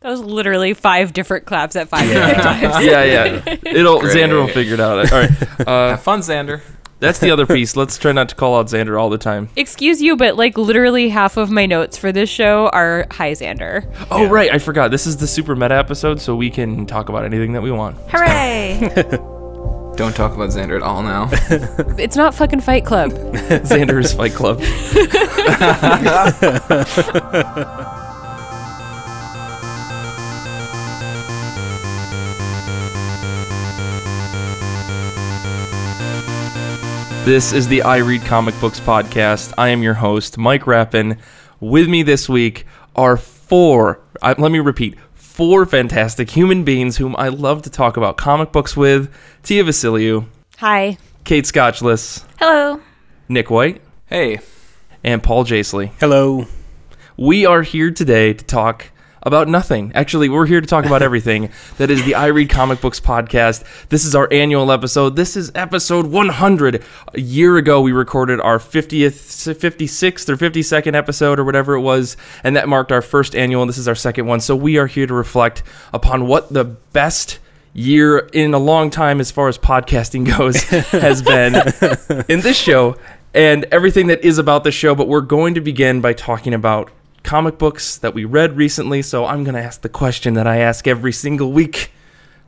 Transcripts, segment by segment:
That was literally five different claps at five different times. yeah, yeah. It'll Great. Xander will figure it out. All right. Uh, Have fun, Xander. that's the other piece. Let's try not to call out Xander all the time. Excuse you, but like literally half of my notes for this show are hi Xander. Oh, right. I forgot. This is the super meta episode, so we can talk about anything that we want. Hooray! Don't talk about Xander at all now. It's not fucking Fight Club. Xander's Fight Club. This is the I Read Comic Books podcast. I am your host, Mike Rappin. With me this week are four, I, let me repeat, four fantastic human beings whom I love to talk about comic books with Tia Vasiliou, Hi. Kate Scotchless, Hello. Nick White, Hey, and Paul Jasley. Hello. We are here today to talk about nothing. Actually, we're here to talk about everything. That is the I Read Comic Books podcast. This is our annual episode. This is episode 100. A year ago, we recorded our 50th, 56th, or 52nd episode, or whatever it was, and that marked our first annual. And this is our second one. So we are here to reflect upon what the best year in a long time as far as podcasting goes has been in this show and everything that is about the show but we're going to begin by talking about comic books that we read recently so i'm going to ask the question that i ask every single week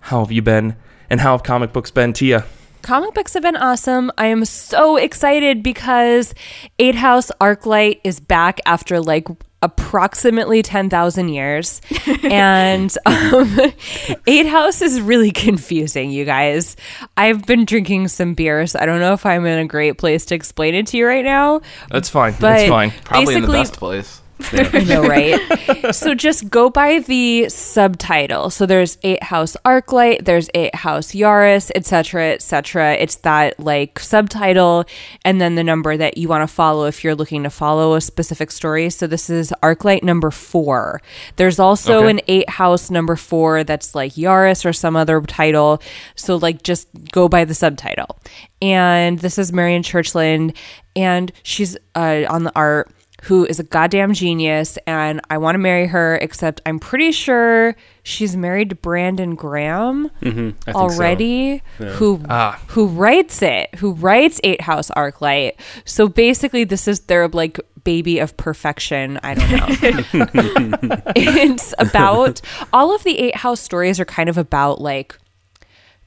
how have you been and how have comic books been tia Comic books have been awesome. I am so excited because Eight House Arclight is back after like approximately 10,000 years. and um, Eight House is really confusing, you guys. I've been drinking some beers. I don't know if I'm in a great place to explain it to you right now. that's fine that's fine probably in the best place. I know, right? so just go by the subtitle. So there's Eight House Arclight, there's Eight House Yaris, etc., etc. It's that like subtitle, and then the number that you want to follow if you're looking to follow a specific story. So this is Arclight number four. There's also Okay. an Eight House number four that's like Yaris or some other title. So like just go by the subtitle. And this is Marian Churchland, and she's uh, on the art who is a goddamn genius and I want to marry her except I'm pretty sure she's married to Brandon Graham Mm-hmm. I think already who Ah. who writes it who writes Eight House Arclight so basically this is their like baby of perfection I don't know it's about all of the Eight House stories are kind of about like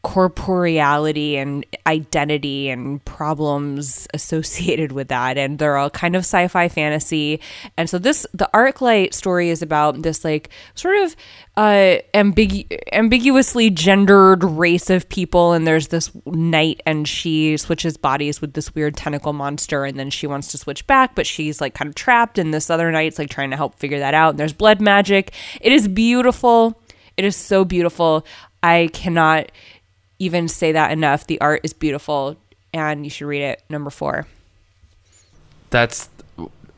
corporeality and identity and problems associated with that. And they're all kind of sci-fi fantasy. And so this the Arclight story is about this like sort of uh ambigu- ambiguously gendered race of people. And there's this knight and she switches bodies with this weird tentacle monster. And then she wants to switch back but she's like kind of trapped. And this other knight's like trying to help figure that out. And there's blood magic. It is beautiful. It is so beautiful. I cannot even say that enough. The art is beautiful and you should read it. Number four. that's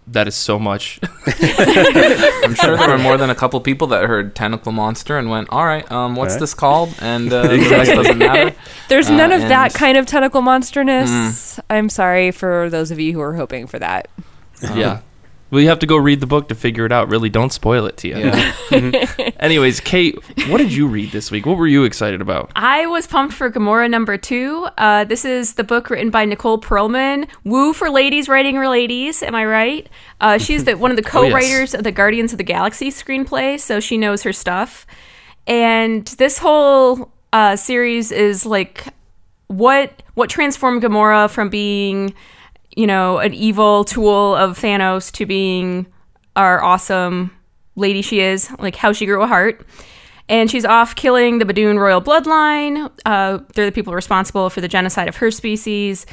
that is so much I'm sure there were more than a couple people that heard Tentacle Monster and went, all right, um, what's Right. this called? And uh, the rest doesn't matter. There's Uh, none of that kind of tentacle monsterness. I'm sorry for those of you who are hoping for that. yeah well you have to go read the book to figure it out really don't spoil it tia Yeah. anyways kate what did you read this week what were you excited about I was pumped for Gamora number two. Uh, this is the book written by Nicole Perlman. Woo for ladies writing for ladies. Am I right? Uh, she's the, one of the Oh, yes. co-writers of the Guardians of the Galaxy screenplay, so she knows her stuff. And this whole uh, series is like what what transformed Gamora from being, you know, an evil tool of Thanos to being our awesome lady she is, like how she grew a heart. And she's off killing the Badoon royal bloodline. Uh, they're the people responsible for the genocide of her species.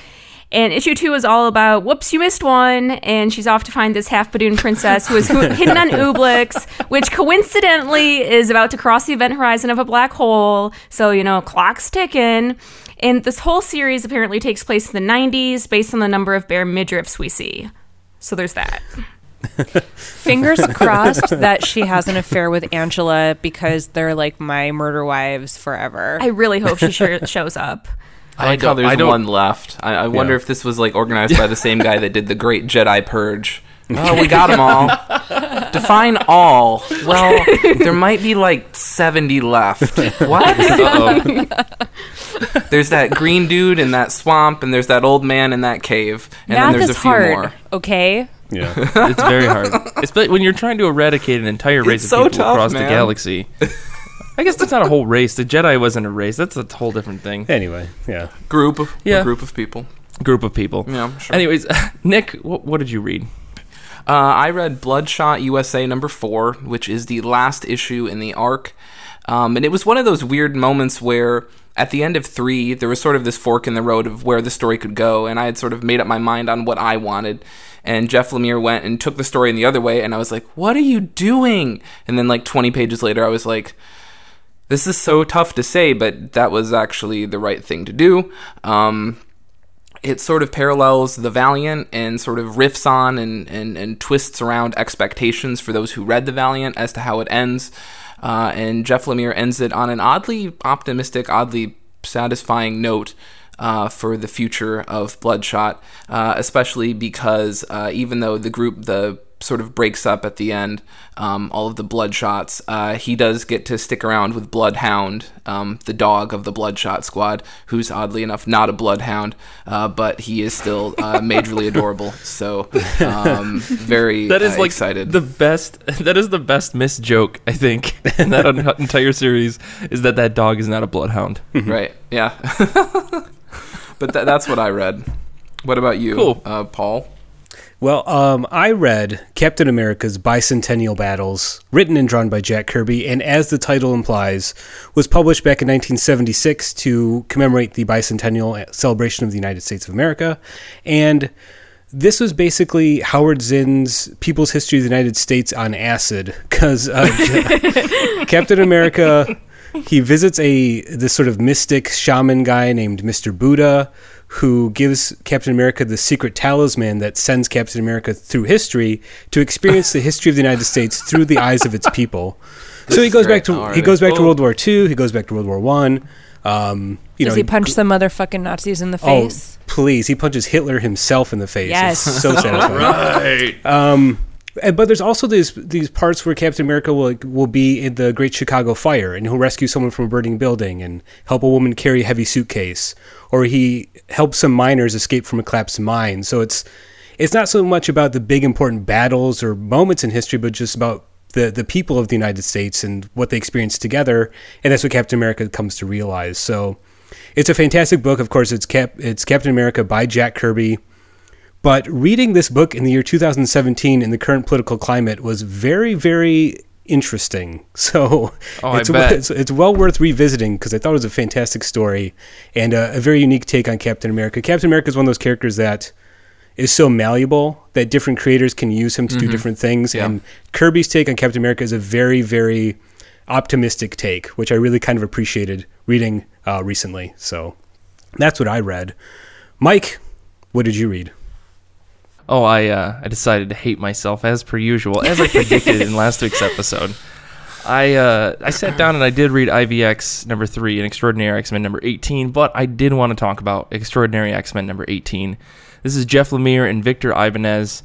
And issue two is all about whoops, you missed one. And she's off to find this half Badoon princess who is hidden on Ublix, which coincidentally is about to cross the event horizon of a black hole. So, you know, clock's ticking. And this whole series apparently takes place in the 90s based on the number of bare midriffs we see. So there's that. Fingers crossed that she has an affair with Angela because they're like my murder wives forever. I really hope she sure shows up. I like how don't- there's I don't- one left. I, I wonder if this was like organized by the same guy that did the Great Jedi Purge. Oh, we got them all. Define all. Well, there might be like 70 left. What? Uh-oh. There's that green dude in that swamp, and there's that old man in that cave, and Math then there's is a few hard. more. Okay. Yeah. it's very hard. Especially when you're trying to eradicate an entire race It's of so people tough, across the galaxy. I guess that's not a whole race. The Jedi wasn't a race. That's a whole different thing. Anyway, yeah. Group of Yeah. a group of people. Group of people. Yeah, sure. Anyways, Nick, what, what did you read? Uh, I read Bloodshot USA number four, which is the last issue in the arc. Um, and it was one of those weird moments where at the end of three, there was sort of this fork in the road of where the story could go. And I had sort of made up my mind on what I wanted. And Jeff Lemire went and took the story in the other way. And I was like, what are you doing? And then, like, 20 pages later, I was like, this is so tough to say, but that was actually the right thing to do. Um, it sort of parallels the Valiant and sort of riffs on and, and, and twists around expectations for those who read the Valiant as to how it ends. Uh, and Jeff Lemire ends it on an oddly optimistic, oddly satisfying note. Uh, for the future of Bloodshot, uh, especially because uh, even though the group, the sort of breaks up at the end, um, all of the Bloodshots, uh, he does get to stick around with Bloodhound, um, the dog of the Bloodshot squad, who's oddly enough not a Bloodhound, uh, but he is still uh, majorly adorable. So um, very That is uh, like excited. the best. That is the best missed joke I think in that un- entire series is that that dog is not a bloodhound. right? Yeah. but tha that's what I read. What about you, Cool. uh, Paul? Well, um, I read Captain America's Bicentennial Battles, written and drawn by Jack Kirby, and as the title implies, was published back in 1976 to commemorate the bicentennial celebration of the United States of America. And this was basically Howard Zinn's People's History of the United States on acid, because uh, Captain America he visits a this sort of mystic shaman guy named Mr. Buddha who gives Captain America the secret talisman that sends Captain America through history to experience the history of the United States through the eyes of its people. So he goes back to great he goes back to Oh. World War II, he goes back to World War 1. Um, you Does know, he punch some motherfucking Nazis in the Oh, face? please. He punches Hitler himself in the face. Yes. It's so satisfying. Right. And- but there's also these these parts where Captain America will will be in the Great Chicago Fire, and he'll rescue someone from a burning building, and help a woman carry a heavy suitcase, or he helps some miners escape from a collapsed mine. So it's it's not so much about the big important battles or moments in history, but just about the the people of the United States and what they experience together, and that's what Captain America comes to realize. So it's a fantastic book. Of course, it's Cap it's Captain America by Jack Kirby. But reading this book in the year 2017 in the current political climate was very, very interesting. So Oh, it's, it's it's well worth revisiting because I thought it was a fantastic story and a, a very unique take on Captain America. Captain America is one of those characters that is so malleable that different creators can use him to do different things. Yeah. And Kirby's take on Captain America is a very, very optimistic take, which I really kind of appreciated reading uh, recently. So that's what I read. Mike, what did you read? Oh, I uh, I decided to hate myself as per usual, as I predicted in last week's episode. I uh, I sat down and I did read IVX number three and Extraordinary X Men number eighteen, but I did want to talk about Extraordinary X Men number eighteen. This is Jeff Lemire and Victor Ibanez.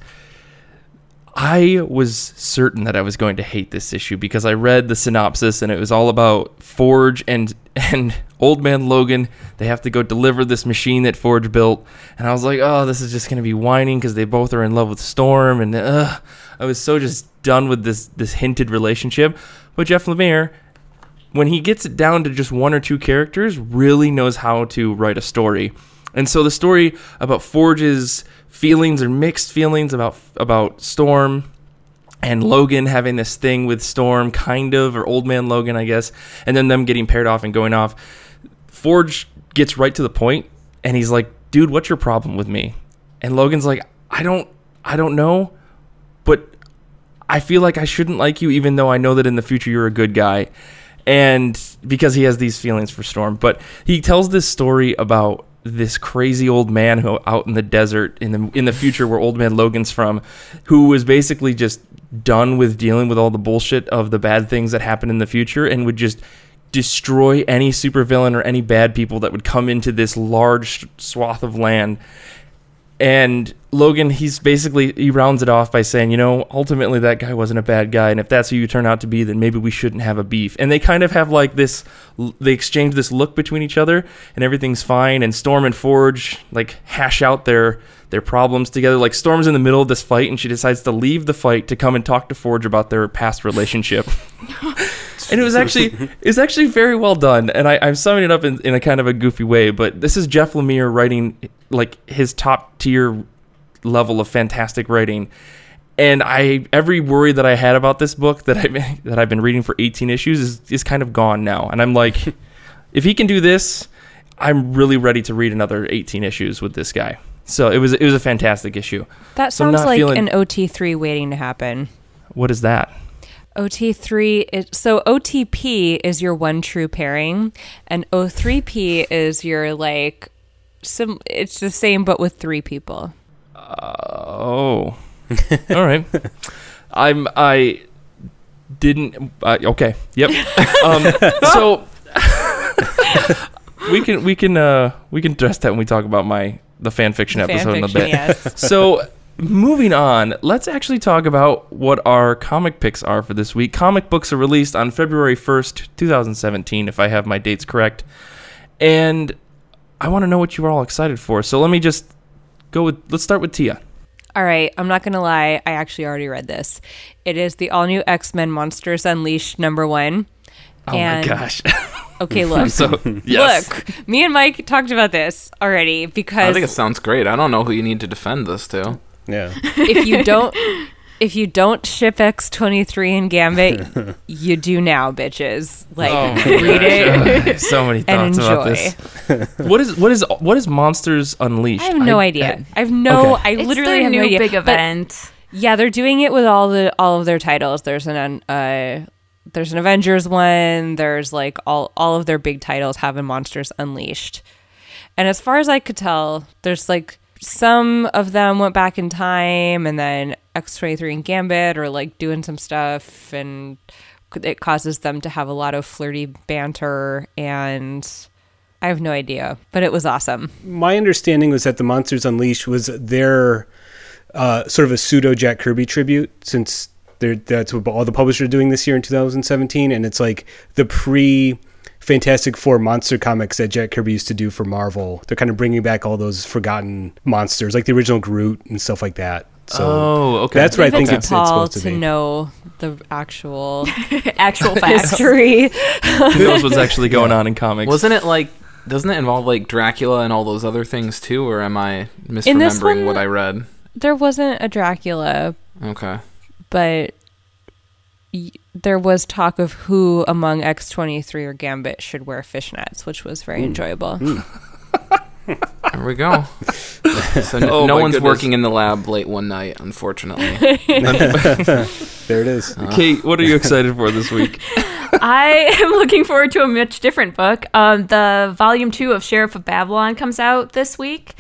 I was certain that I was going to hate this issue because I read the synopsis and it was all about Forge and and Old Man Logan. They have to go deliver this machine that Forge built, and I was like, oh, this is just going to be whining because they both are in love with Storm, and uh, I was so just done with this this hinted relationship. But Jeff Lemire, when he gets it down to just one or two characters, really knows how to write a story. And so the story about Forge's feelings or mixed feelings about about Storm and Logan having this thing with Storm, kind of, or Old Man Logan, I guess, and then them getting paired off and going off. Forge gets right to the point, and he's like, "Dude, what's your problem with me?" And Logan's like, "I don't, I don't know, but I feel like I shouldn't like you, even though I know that in the future you're a good guy." And because he has these feelings for Storm, but he tells this story about this crazy old man who out in the desert in the in the future where old man Logan's from, who was basically just done with dealing with all the bullshit of the bad things that happen in the future and would just destroy any supervillain or any bad people that would come into this large swath of land And Logan, he's basically he rounds it off by saying, you know, ultimately that guy wasn't a bad guy, and if that's who you turn out to be, then maybe we shouldn't have a beef. And they kind of have like this, they exchange this look between each other, and everything's fine. And Storm and Forge like hash out their their problems together. Like Storm's in the middle of this fight, and she decides to leave the fight to come and talk to Forge about their past relationship. and it was actually it's actually very well done. And I, I'm summing it up in, in a kind of a goofy way, but this is Jeff Lemire writing like his top tier level of fantastic writing. And I every worry that I had about this book that I that I've been reading for 18 issues is is kind of gone now. And I'm like, if he can do this, I'm really ready to read another 18 issues with this guy. So it was it was a fantastic issue. That sounds not like feeling- an OT3 waiting to happen. What is that? OT3 is so OTP is your one true pairing and O3P is your like some. it's the same but with three people. Oh, all right. I'm I didn't. Uh, okay. Yep. Um, so we can we can uh we can address that when we talk about my the fan fiction Fan episode in a bit. yes. So moving on, let's actually talk about what our comic picks are for this week. Comic books are released on February first, two thousand seventeen, if I have my dates correct, and I want to know what you are all excited for. So let me just go with. Let's start with Tia. All right, I'm not going to lie, I actually already read this. It is the all new X-Men Monsters Unleashed number 1. Oh And- my gosh. Okay, look. so yes. Look, me and Mike talked about this already because I think it sounds great. I don't know who you need to defend this to. Yeah. if you don't if you don't ship X23 and Gambit, you do now, bitches. Like Oh my read it so many and thoughts about this. What is what is what is Monsters Unleashed? I have no idea. I have no. Okay. I It's literally their have new no idea. big But, event. yeah, they're doing it with all the all of their titles. There's an uh, there's an Avengers one. There's like all all of their big titles have in Monsters Unleashed. And as far as I could tell, there's like some of them went back in time, and then X23 and Gambit are like doing some stuff, and it causes them to have a lot of flirty banter. And I have no idea, but it was awesome. My understanding was that the Monsters Unleashed was their uh, sort of a pseudo Jack Kirby tribute, since that's what all the publishers are doing this year in 2017, and it's like the pre Fantastic Four monster comics that Jack Kirby used to do for Marvel. They're kind of bringing back all those forgotten monsters, like the original Groot and stuff like that. So oh, okay. that's what I Leave it think to it's, it's Paul supposed to to be. know the actual Actual history. Who knows what's actually going on in comics? Wasn't it like? Doesn't it involve like Dracula and all those other things too? Or am I misremembering one- what I read? There wasn't a Dracula, Okay. but y- there was talk of who among X23 or Gambit should wear fishnets, which was very enjoyable. There we go. So n- Oh no one's goodness. working in the lab late one night, unfortunately. There it is. Kate, what are you excited for this week? I am looking forward to a much different book. Um, the volume two of Sheriff of Babylon comes out this week.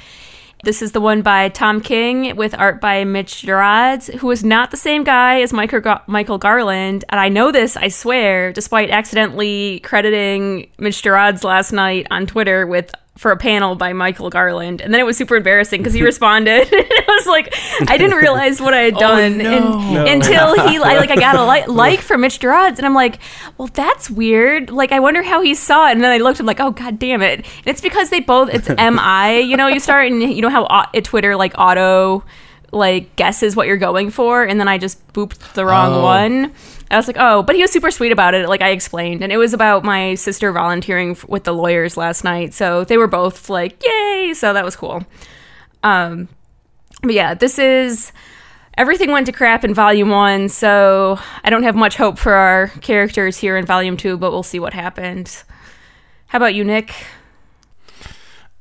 This is the one by Tom King with art by Mitch Gerads, who is not the same guy as Michael, Gar- Michael Garland. And I know this, I swear, despite accidentally crediting Mitch Gerads last night on Twitter with for a panel by Michael Garland. And then it was super embarrassing because he responded. it was like, I didn't realize what I had oh, done and- until he, I, like, I got a li- like from Mitch Gerads. And I'm like, well, that's weird. Like, I wonder how he saw it. And then I looked, I'm like, oh, god damn it. And it's because they both, it's MI, you know, you start and you know how au- at Twitter, like, auto, like, guesses what you're going for. And then I just booped the wrong Oh. one. I was like, oh, but he was super sweet about it. Like I explained, and it was about my sister volunteering f- with the lawyers last night. So they were both like, yay! So that was cool. Um, but yeah, this is everything went to crap in volume one. So I don't have much hope for our characters here in volume two, but we'll see what happens. How about you, Nick?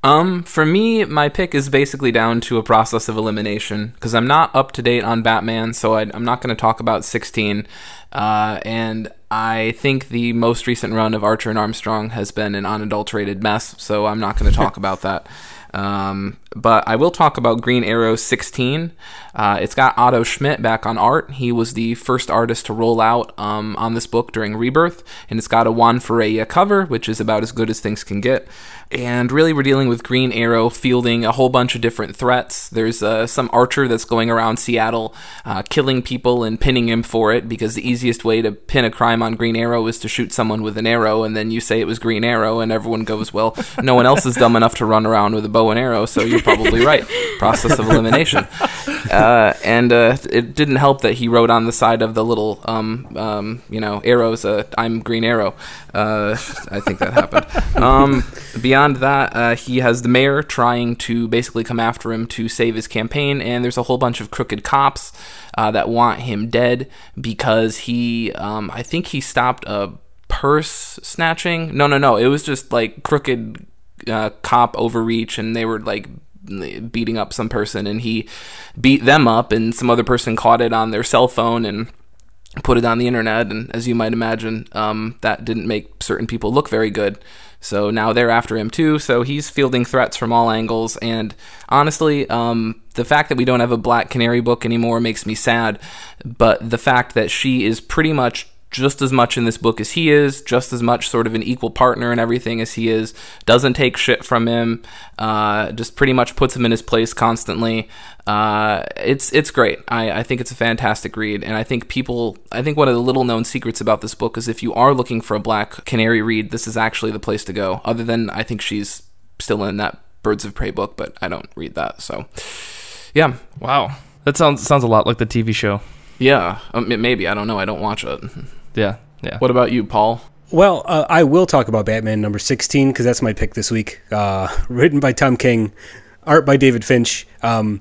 Um, for me, my pick is basically down to a process of elimination because I'm not up to date on Batman, so I, I'm not going to talk about 16. Uh, and I think the most recent run of Archer and Armstrong has been an unadulterated mess, so I'm not going to talk about that. Um, but I will talk about Green Arrow 16. Uh, it's got Otto Schmidt back on art. He was the first artist to roll out um, on this book during Rebirth, and it's got a Juan Ferreyra cover, which is about as good as things can get. And really, we're dealing with Green Arrow fielding a whole bunch of different threats. There's uh, some archer that's going around Seattle uh, killing people and pinning him for it because the easiest way to pin a crime on Green Arrow is to shoot someone with an arrow, and then you say it was Green Arrow, and everyone goes, Well, no one else is dumb enough to run around with a bow and arrow, so you're probably right. Process of elimination. Uh, and uh, it didn't help that he wrote on the side of the little, um, um, you know, arrows, uh, I'm Green Arrow. Uh, I think that happened. Um, beyond that, uh, he has the mayor trying to basically come after him to save his campaign, and there's a whole bunch of crooked cops uh, that want him dead because he, um, I think he stopped a purse snatching. No, no, no. It was just like crooked uh, cop overreach, and they were like beating up some person, and he beat them up, and some other person caught it on their cell phone and put it on the internet. And as you might imagine, um, that didn't make certain people look very good. So now they're after him too. So he's fielding threats from all angles. And honestly, um, the fact that we don't have a Black Canary book anymore makes me sad. But the fact that she is pretty much just as much in this book as he is, just as much sort of an equal partner and everything as he is, doesn't take shit from him, uh, just pretty much puts him in his place constantly. Uh, it's it's great. I, I think it's a fantastic read, and I think people. I think one of the little known secrets about this book is if you are looking for a Black Canary read, this is actually the place to go. Other than I think she's still in that Birds of Prey book, but I don't read that. So, yeah, Wow. That sounds sounds a lot like the TV show. yeah, um, maybe I don't know. I don't watch it. Yeah. Yeah. What about you, Paul? Well, uh, I will talk about Batman number 16 because that's my pick this week. Uh, written by Tom King, art by David Finch. Um,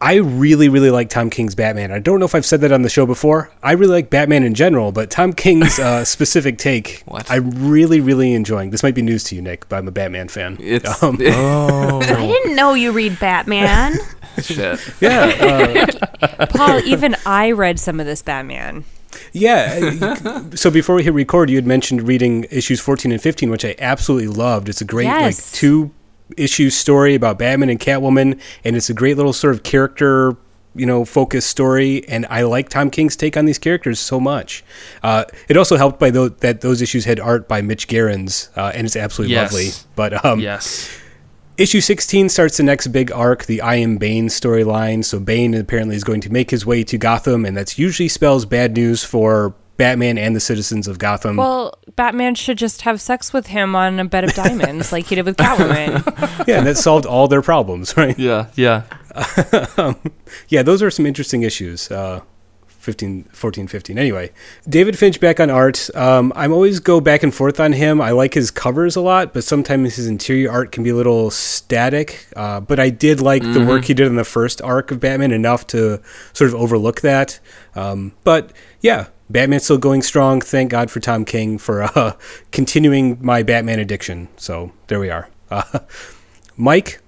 I really, really like Tom King's Batman. I don't know if I've said that on the show before. I really like Batman in general, but Tom King's uh, specific take, What? I'm really, really enjoying. This might be news to you, Nick, but I'm a Batman fan. It's Um, I didn't know you read Batman. shit. yeah, uh, Paul, even I read some of this Batman. Yeah. So before we hit record, you had mentioned reading issues 14 and 15, which I absolutely loved. It's a great like two issue story about Batman and Catwoman, and it's a great little sort of character, you know, focused story. And I like Tom King's take on these characters so much. Uh, it also helped by tho- that those issues had art by Mitch Gerads, uh, and it's absolutely Yes. lovely. But um, yes. Issue 16 starts the next big arc, the I Am Bane storyline. So Bane apparently is going to make his way to Gotham, and that usually spells bad news for Batman and the citizens of Gotham. Well, Batman should just have sex with him on a bed of diamonds, like he did with Catwoman. yeah, and that solved all their problems, right? Yeah. Yeah. Yeah, those are some interesting issues. Uh, 15, 14, 15. Anyway, David Finch back on art. Um, I'm always go back and forth on him. I like his covers a lot, but sometimes his interior art can be a little static. Uh, but I did like the work he did in the first arc of Batman enough to sort of overlook that. Um, but yeah, Batman's still going strong. Thank God for Tom King for uh, continuing my Batman addiction. So there we are. Uh, Mike,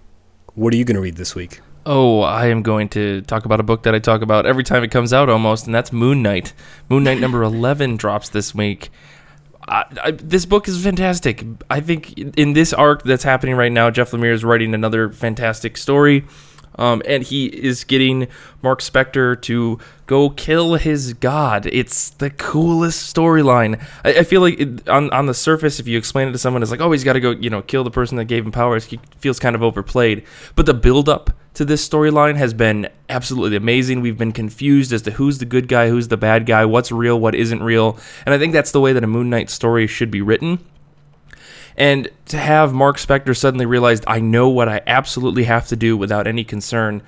what are you going to read this week? Oh, I am going to talk about a book that I talk about every time it comes out almost, and that's Moon Knight. Moon Knight number 11 drops this week. I, I, this book is fantastic. I think in this arc that's happening right now, Jeff Lemire is writing another fantastic story. Um, and he is getting Mark Spector to go kill his god. It's the coolest storyline. I, I feel like it, on on the surface, if you explain it to someone, it's like, oh, he's got to go, you know, kill the person that gave him powers. He feels kind of overplayed. But the build up to this storyline has been absolutely amazing. We've been confused as to who's the good guy, who's the bad guy, what's real, what isn't real, and I think that's the way that a Moon Knight story should be written. And to have Mark Spector suddenly realized I know what I absolutely have to do without any concern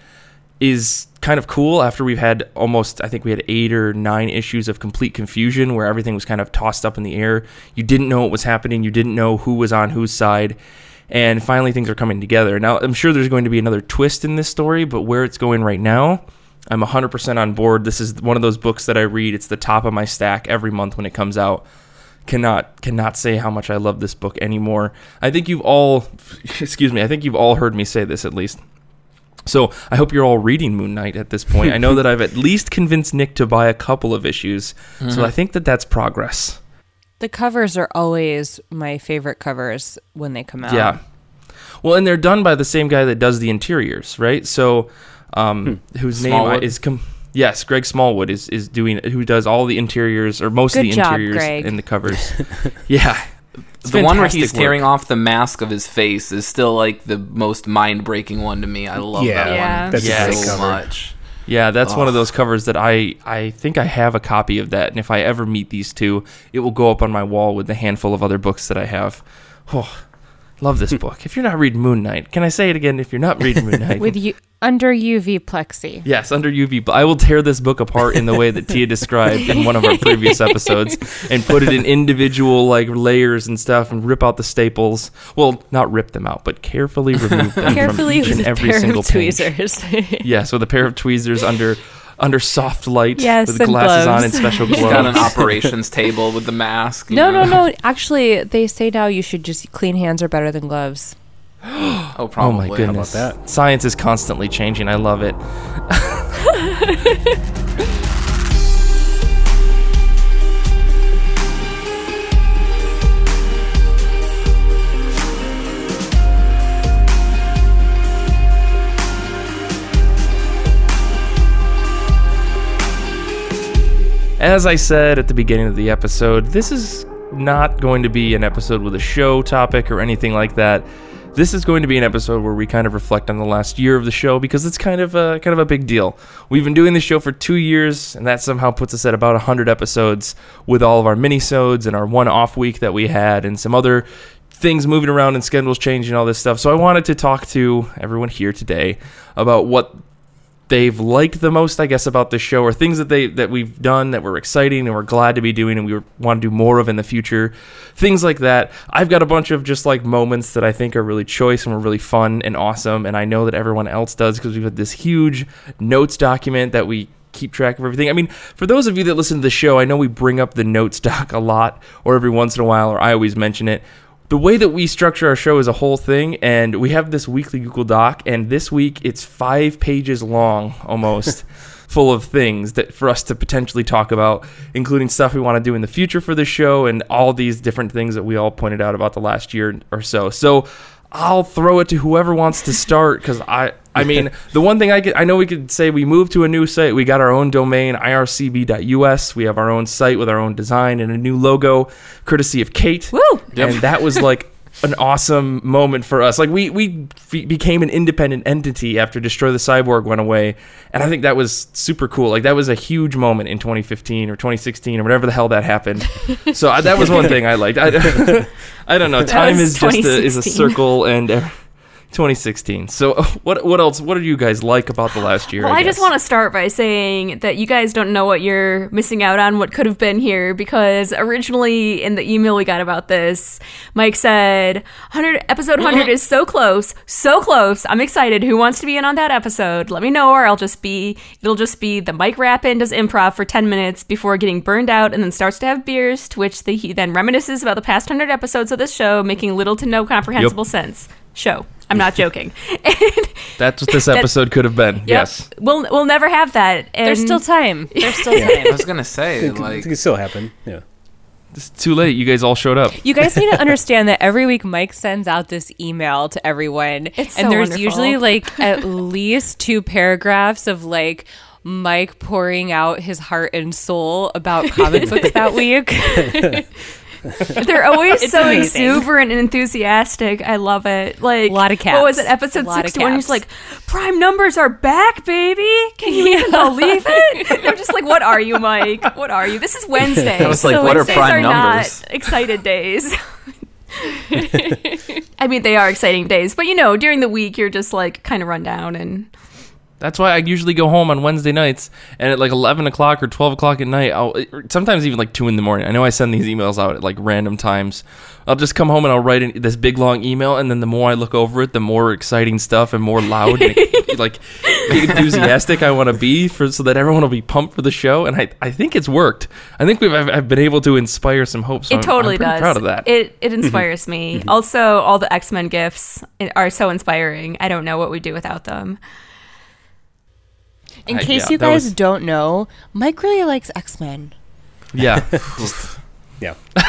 is kind of cool after we've had almost I think we had 8 or 9 issues of complete confusion where everything was kind of tossed up in the air. You didn't know what was happening, you didn't know who was on whose side. And finally things are coming together. Now, I'm sure there's going to be another twist in this story, but where it's going right now, I'm 100% on board. This is one of those books that I read. It's the top of my stack every month when it comes out cannot cannot say how much I love this book anymore. I think you've all excuse me, I think you've all heard me say this at least. So I hope you're all reading Moon Knight at this point. I know that I've at least convinced Nick to buy a couple of issues, so mm-hmm. I think that that's progress. The covers are always my favorite covers when they come out. Yeah. Well, and they're done by the same guy that does the interiors, right? So, um, whose name is com- yes, Greg Smallwood is is doing who does all the interiors or most of the job, interiors Greg. and the covers. yeah, It's the one where fantastic he's work. tearing off the mask of his face is still like the most mind breaking one to me. I love Yeah, that Yeah. one that's a so cover. much. Yeah, that's one of those covers that I I think I have a copy of that, and if I ever meet these two, it will go up on my wall with the handful of other books that I have. Oh, love this book. If you're not reading Moon Knight, can I say it again? If you're not reading Moon Knight, with you under UV plexi. Yes, under UV. But I will tear this book apart in the way that Tia described in one of our previous episodes and put it in individual like layers and stuff and rip out the staples. Well, not rip them out, but carefully remove them Carefully from each with and a every pair single of page. tweezers. Yes, with a pair of tweezers under under soft light Yes, with and glasses on and special He's got an operations table with the mask. no, no, know. no. Actually, they say now you should just clean hands are better than gloves. Oh, probably. Oh my goodness. that? Science is constantly changing. I love it. As I said at the beginning of the episode, this is not going to be an episode with a show topic or anything like that. This is going to be an episode where we kind of reflect on the last year of the show because it's kind of a kind of a big deal. We've been doing this show for two years, and that somehow puts us at about hundred episodes with all of our minisodes and our one off week that we had, and some other things moving around and schedules changing, all this stuff. So I wanted to talk to everyone here today about what they've liked the most, I guess, about the show, or things that they that we've done that were exciting and we're glad to be doing, and we want to do more of in the future, things like that. I've got a bunch of just like moments that I think are really choice and were really fun and awesome, and I know that everyone else does because we've had this huge notes document that we keep track of everything. I mean, for those of you that listen to the show, I know we bring up the notes doc a lot, or every once in a while, or I always mention it the way that we structure our show is a whole thing and we have this weekly google doc and this week it's five pages long almost full of things that for us to potentially talk about including stuff we want to do in the future for the show and all these different things that we all pointed out about the last year or so. So i'll throw it to whoever wants to start because i I mean, the one thing I could, I know we could say we moved to a new site. We got our own domain, ircb.us. We have our own site with our own design and a new logo, courtesy of Kate. Woo! And that was like an awesome moment for us. Like we we f- became an independent entity after Destroy the Cyborg went away, and I think that was super cool. Like that was a huge moment in 2015 or 2016 or whatever the hell that happened. so I, that was one thing I liked. I, I don't know. Time is just a, is a circle and. Uh, 2016. So what what else? What do you guys like about the last year? Well, I, just want to start by saying that you guys don't know what you're missing out on, what could have been here, because originally in the email we got about this, Mike said, 100 episode 100 is so close, so close. I'm excited. Who wants to be in on that episode? Let me know, or I'll just be. It'll just be the Mike Rappin does improv for 10 minutes before getting burned out, and then starts to have beers, to which the, he then reminisces about the past 100 episodes of this show, making little to no comprehensible sense. Show. I'm not joking. That's what this episode could have been. Yes. We'll we'll never have that. And There's still time. There's still I time. I was gonna say It, like it can still happen. Yeah. It's too late. You guys all showed up. You guys need to understand that every week Mike sends out this email to everyone, It's and so there's wonderful. usually like at least two paragraphs of like Mike pouring out his heart and soul about comic books that week. They're always so amazing. exuberant and enthusiastic. I love it. Like A lot of What was it? Episode A lot sixty-one. He's like, "Prime numbers are back, baby. Can you even believe it?" I'm just like, "What are you, Mike? What are you? This is Wednesday. I was like, So what are prime not numbers? excited days." I mean, they are exciting days, but you know, during the week, you're just like kind of run down and That's why I usually go home on Wednesday nights, and at like eleven o'clock or twelve o'clock at night, I'll sometimes even like two in the morning. I know I send these emails out at like random times. I'll just come home and I'll write in this big long email, and then the more I look over it, the more exciting stuff and more loud and like enthusiastic I want to be for, so that everyone will be pumped for the show. And I, I think it's worked. I think we've I've, I've been able to inspire some hope. So it I'm- totally I'm does. Proud of that. It it mm-hmm. inspires me. Mm-hmm. Also, all the X Men gifts eh, are so inspiring. I don't know what we'd do without them. In I- case yeah, you guys was- don't know, Mike really likes X Men. yeah. Yeah.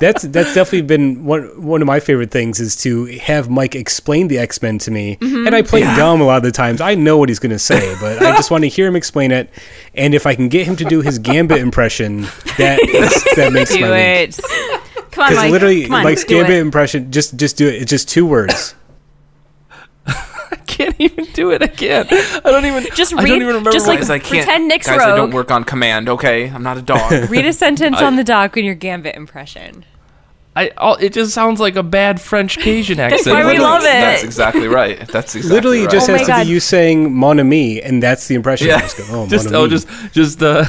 that's that's definitely been one one of my favorite things is to have Mike explain the X Men to me, Mm-hmm. and I play dumb a lot of the times. I know what he's going to say, but I just want to hear him explain it. And if I can get him to do his Gambit impression, that that makes Do my week. it. Come on, Because Mike. literally, Come on, Mike's do Gambit it. impression, just just do it. It's just two words. I can't even do it. I can't. I don't even. Just I don't read- even remember. just like- I can't. pretend Nick's guys, I don't work on command. Okay, I'm not a dog. Read a sentence on the dock in your Gambit impression. I. all- It just sounds like a bad French Cajun accent. why we Literally. love it. That's exactly right. That's exactly Literally, it right. just Oh has my to God. be you saying "mon ami," and that's the impression. Yeah. Just go, oh, Just mon oh, ami." just just uh,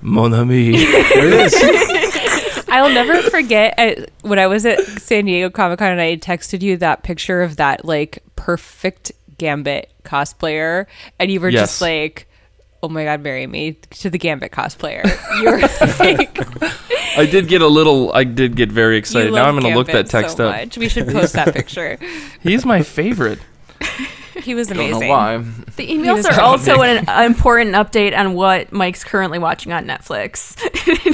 mon ami. there it is. I'll never forget uh, when I was at San Diego Comic Con and I texted you that picture of that like perfect Gambit cosplayer, and you were Yes. just like, "Oh my god, marry me to the Gambit cosplayer." You were like, I did get a little. I did get very excited. Now I'm going to look that text so up. Much. We should post that picture. He's my favorite. He was I amazing. don't know why. The emails are also an important update on what Mike's currently watching on Netflix.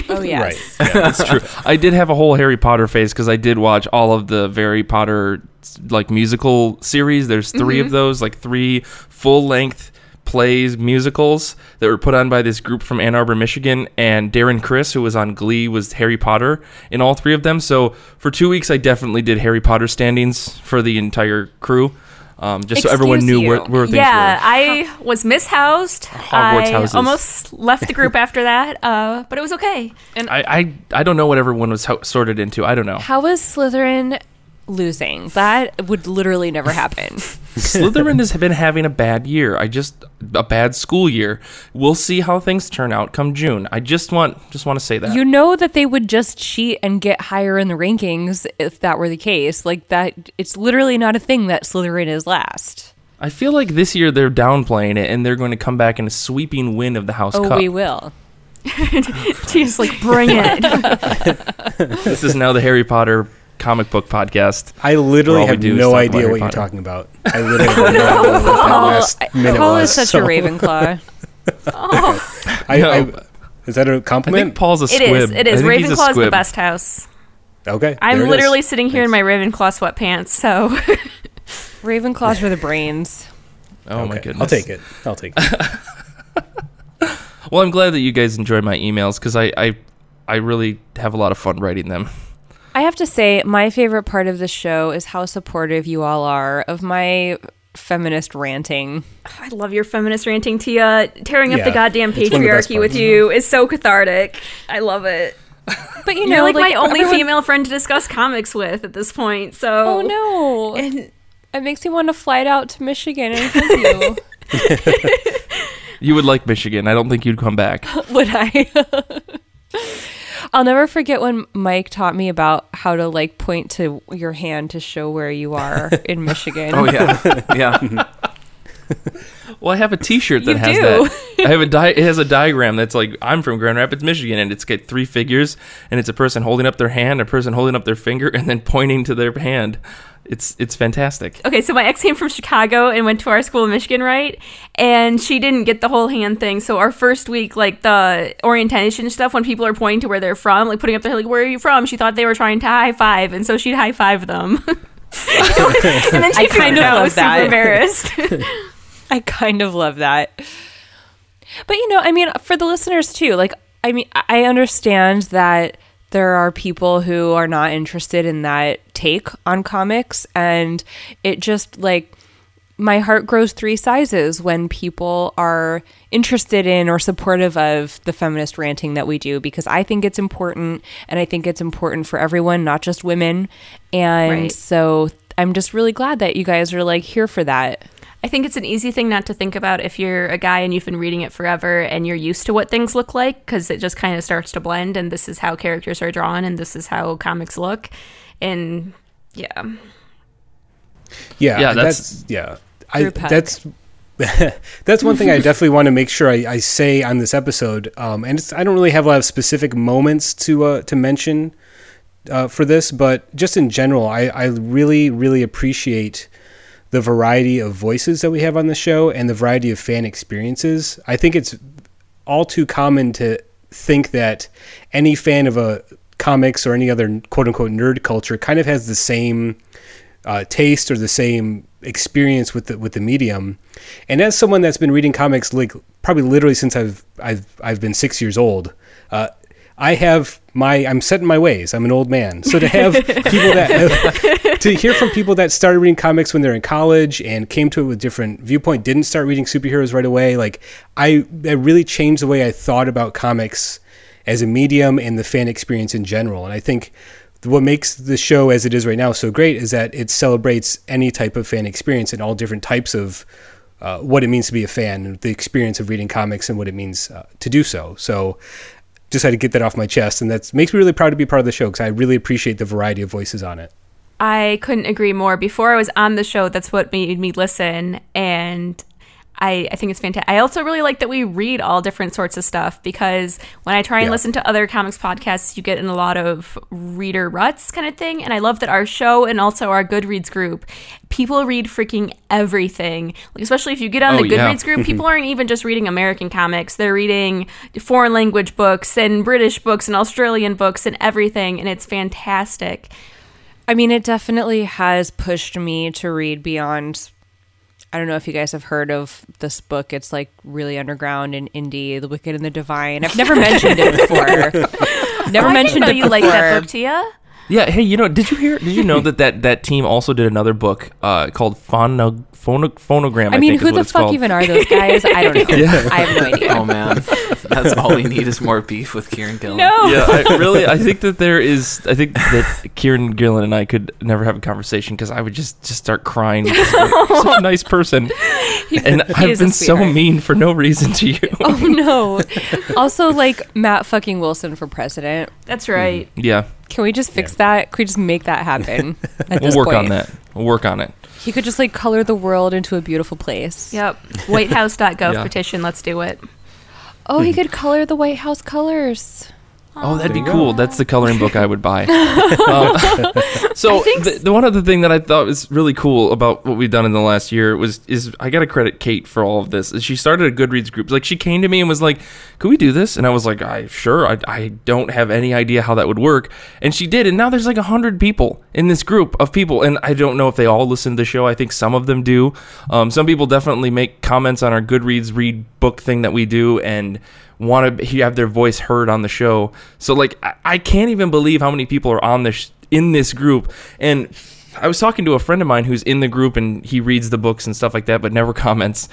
Oh yes. Right. Yeah. That's true. I did have a whole Harry Potter phase because I did watch all of the Harry Potter like musical series. There's 3 of mm-hmm. those, like three full length plays musicals that were put on by this group from Ann Arbor, Michigan. And Darren Criss, who was on Glee, was Harry Potter in all three of them. So for two weeks, I definitely did Harry Potter standings for the entire crew. Um, just so everyone knew where, you. where things yeah, were. I was mishoused. Hogwarts I houses. almost left the group after that, uh, but it was okay. I, I I don't know what everyone was ho- sorted into. I don't know. How was Slytherin losing? That would literally never happen. Slytherin has been having a bad year. I just a bad school year. We'll see how things turn out come June. I just want just want to say that. You know that they would just cheat and get higher in the rankings if that were the case. Like that, it's literally not a thing that Slytherin is last. I feel like this year they're downplaying it and they're going to come back in a sweeping win of the House Oh, Cup. we will. She's like, bring it. this is now the Harry Potter comic book podcast. I literally have no no talk about idea Harry what you're talking about. I literally have no idea what that last minute Paul was. is such so a Ravenclaw. I, No. I, is that a I think compliment? Paul's a It squib. is. It is. I think he's a Ravenclaw's the best house. okay. I'm literally is. sitting here in my Ravenclaw sweatpants, so Ravenclaws are the brains. Oh my Okay, goodness. I'll take it. I'll take it. Well, I'm glad that you guys enjoy my emails because I, I I really have a lot of fun writing them. I have to say, my favorite part of the show is how supportive you all are of my feminist ranting. I love your feminist ranting, Tia. Tearing up the goddamn it's one of the patriarchy with you is so cathartic. I love it. But you You're know, like, my only everyone- female friend to discuss comics with at this point. So Oh no! And it makes me want to fly out to Michigan and help you. You would like Michigan. I don't think you'd come back. would I? I'll never forget when Mike taught me about how to like point to your hand to show where you are in Michigan. Oh yeah, yeah. Well, I have a T-shirt that You has do. that. I have a di- it has a diagram that's like I'm from Grand Rapids, Michigan, and it's got three figures, and it's a person holding up their hand, a person holding up their finger, and then pointing to their hand. It's it's fantastic. Okay, so my ex came from Chicago and went to our school in Michigan, right? And she didn't get the whole hand thing. So our first week, like the orientation stuff, when people are pointing to where they're from, like putting up their like, "Where are you from?" She thought they were trying to high five, and so she'd high five them. and then she I kind of out, love was that. super embarrassed. I kind of love that. But you know, I mean, for the listeners too, like, I mean, I understand that there are people who are not interested in that take on comics, and it just like my heart grows three sizes when people are interested in or supportive of the feminist ranting that we do because I think it's important and I think it's important for everyone, not just women. And Right. so I'm just really glad that you guys are like here for that. I think it's an easy thing not to think about if you're a guy and you've been reading it forever and you're used to what things look like because it just kind of starts to blend and this is how characters are drawn and this is how comics look. And yeah. Yeah, Yeah, that's, yeah. I, that's that's one thing I definitely want to make sure I, I say on this episode. Um, and it's, I don't really have a lot of specific moments to uh, to mention uh, for this, but just in general, I, I really really appreciate the variety of voices that we have on the show and the variety of fan experiences. I think it's all too common to think that any fan of a comics or any other quote unquote nerd culture kind of has the same uh, taste or the same experience with the with the medium. And as someone that's been reading comics like probably literally since I've I've I've been six years old, uh, I have my I'm set in my ways. I'm an old man, so to have people that to hear from people that started reading comics when they're in college and came to it with different viewpoint, didn't start reading superheroes right away. Like I, that really changed the way I thought about comics as a medium and the fan experience in general. And I think what makes the show as it is right now so great is that it celebrates any type of fan experience and all different types of uh, what it means to be a fan, the experience of reading comics, and what it means uh, to do so. So, just had to get that off my chest, and that makes me really proud to be part of the show because I really appreciate the variety of voices on it. I couldn't agree more. Before I was on the show, that's what made me listen, and I, I think it's fantastic. I also really like that we read all different sorts of stuff because when I try and Yeah. listen to other comics podcasts, you get in a lot of reader ruts kind of thing. And I love that our show and also our Goodreads group, people read freaking everything. Like, especially if you get on Oh, the yeah. Goodreads group, people aren't even just reading American comics; they're reading foreign language books and British books and Australian books and everything, and it's fantastic. I mean, it definitely has pushed me to read beyond. I don't know if you guys have heard of this book. It's like really underground and indie, The Wicked and the Divine. I've never mentioned it before. Never I didn't mentioned know it you before. like that book, Tia. Yeah, hey, you know, did you hear? Did you know that that, that team also did another book uh, called Phono, Phono, Phonogram? I mean, think is who what the fuck called. even are those guys? I don't know. I have no idea. Oh man, that's all we need is more beef with Kieran Gillen. No. yeah, I, really, I think that there is. I think that Kieran Gillen and I could never have a conversation because I would just just start crying. because Such a nice person, and I've been so mean for no reason to you. Oh no. Also, like Matt fucking Wilson for president. That's right. Mm-hmm. Yeah, Can we just fix that? Can we just make that happen? At we'll this work on that. We'll work on it. He could just like color the world into a beautiful place. Yep. Whitehouse.gov Yeah. petition. Let's do it. Oh, he could color the White House colors. Oh, that'd be There you cool. That's the coloring book I would buy. Um, so the, the one other thing that I thought was really cool about what we've done in the last year was is I got to credit Kate for all of this. She started a Goodreads group. Like she came to me and was like, "Could we do this?" And I was like, "I sure. I, I don't have any idea how that would work." And she did. And now there's like a hundred people in this group of people, and I don't know if they all listen to the show. I think some of them do. Um, some people definitely make comments on our Goodreads read book thing that we do, and want to have their voice heard on the show. So like I, I can't even believe how many people are on this in this group. And I was talking to a friend of mine who's in the group and he reads the books and stuff like that, but never comments.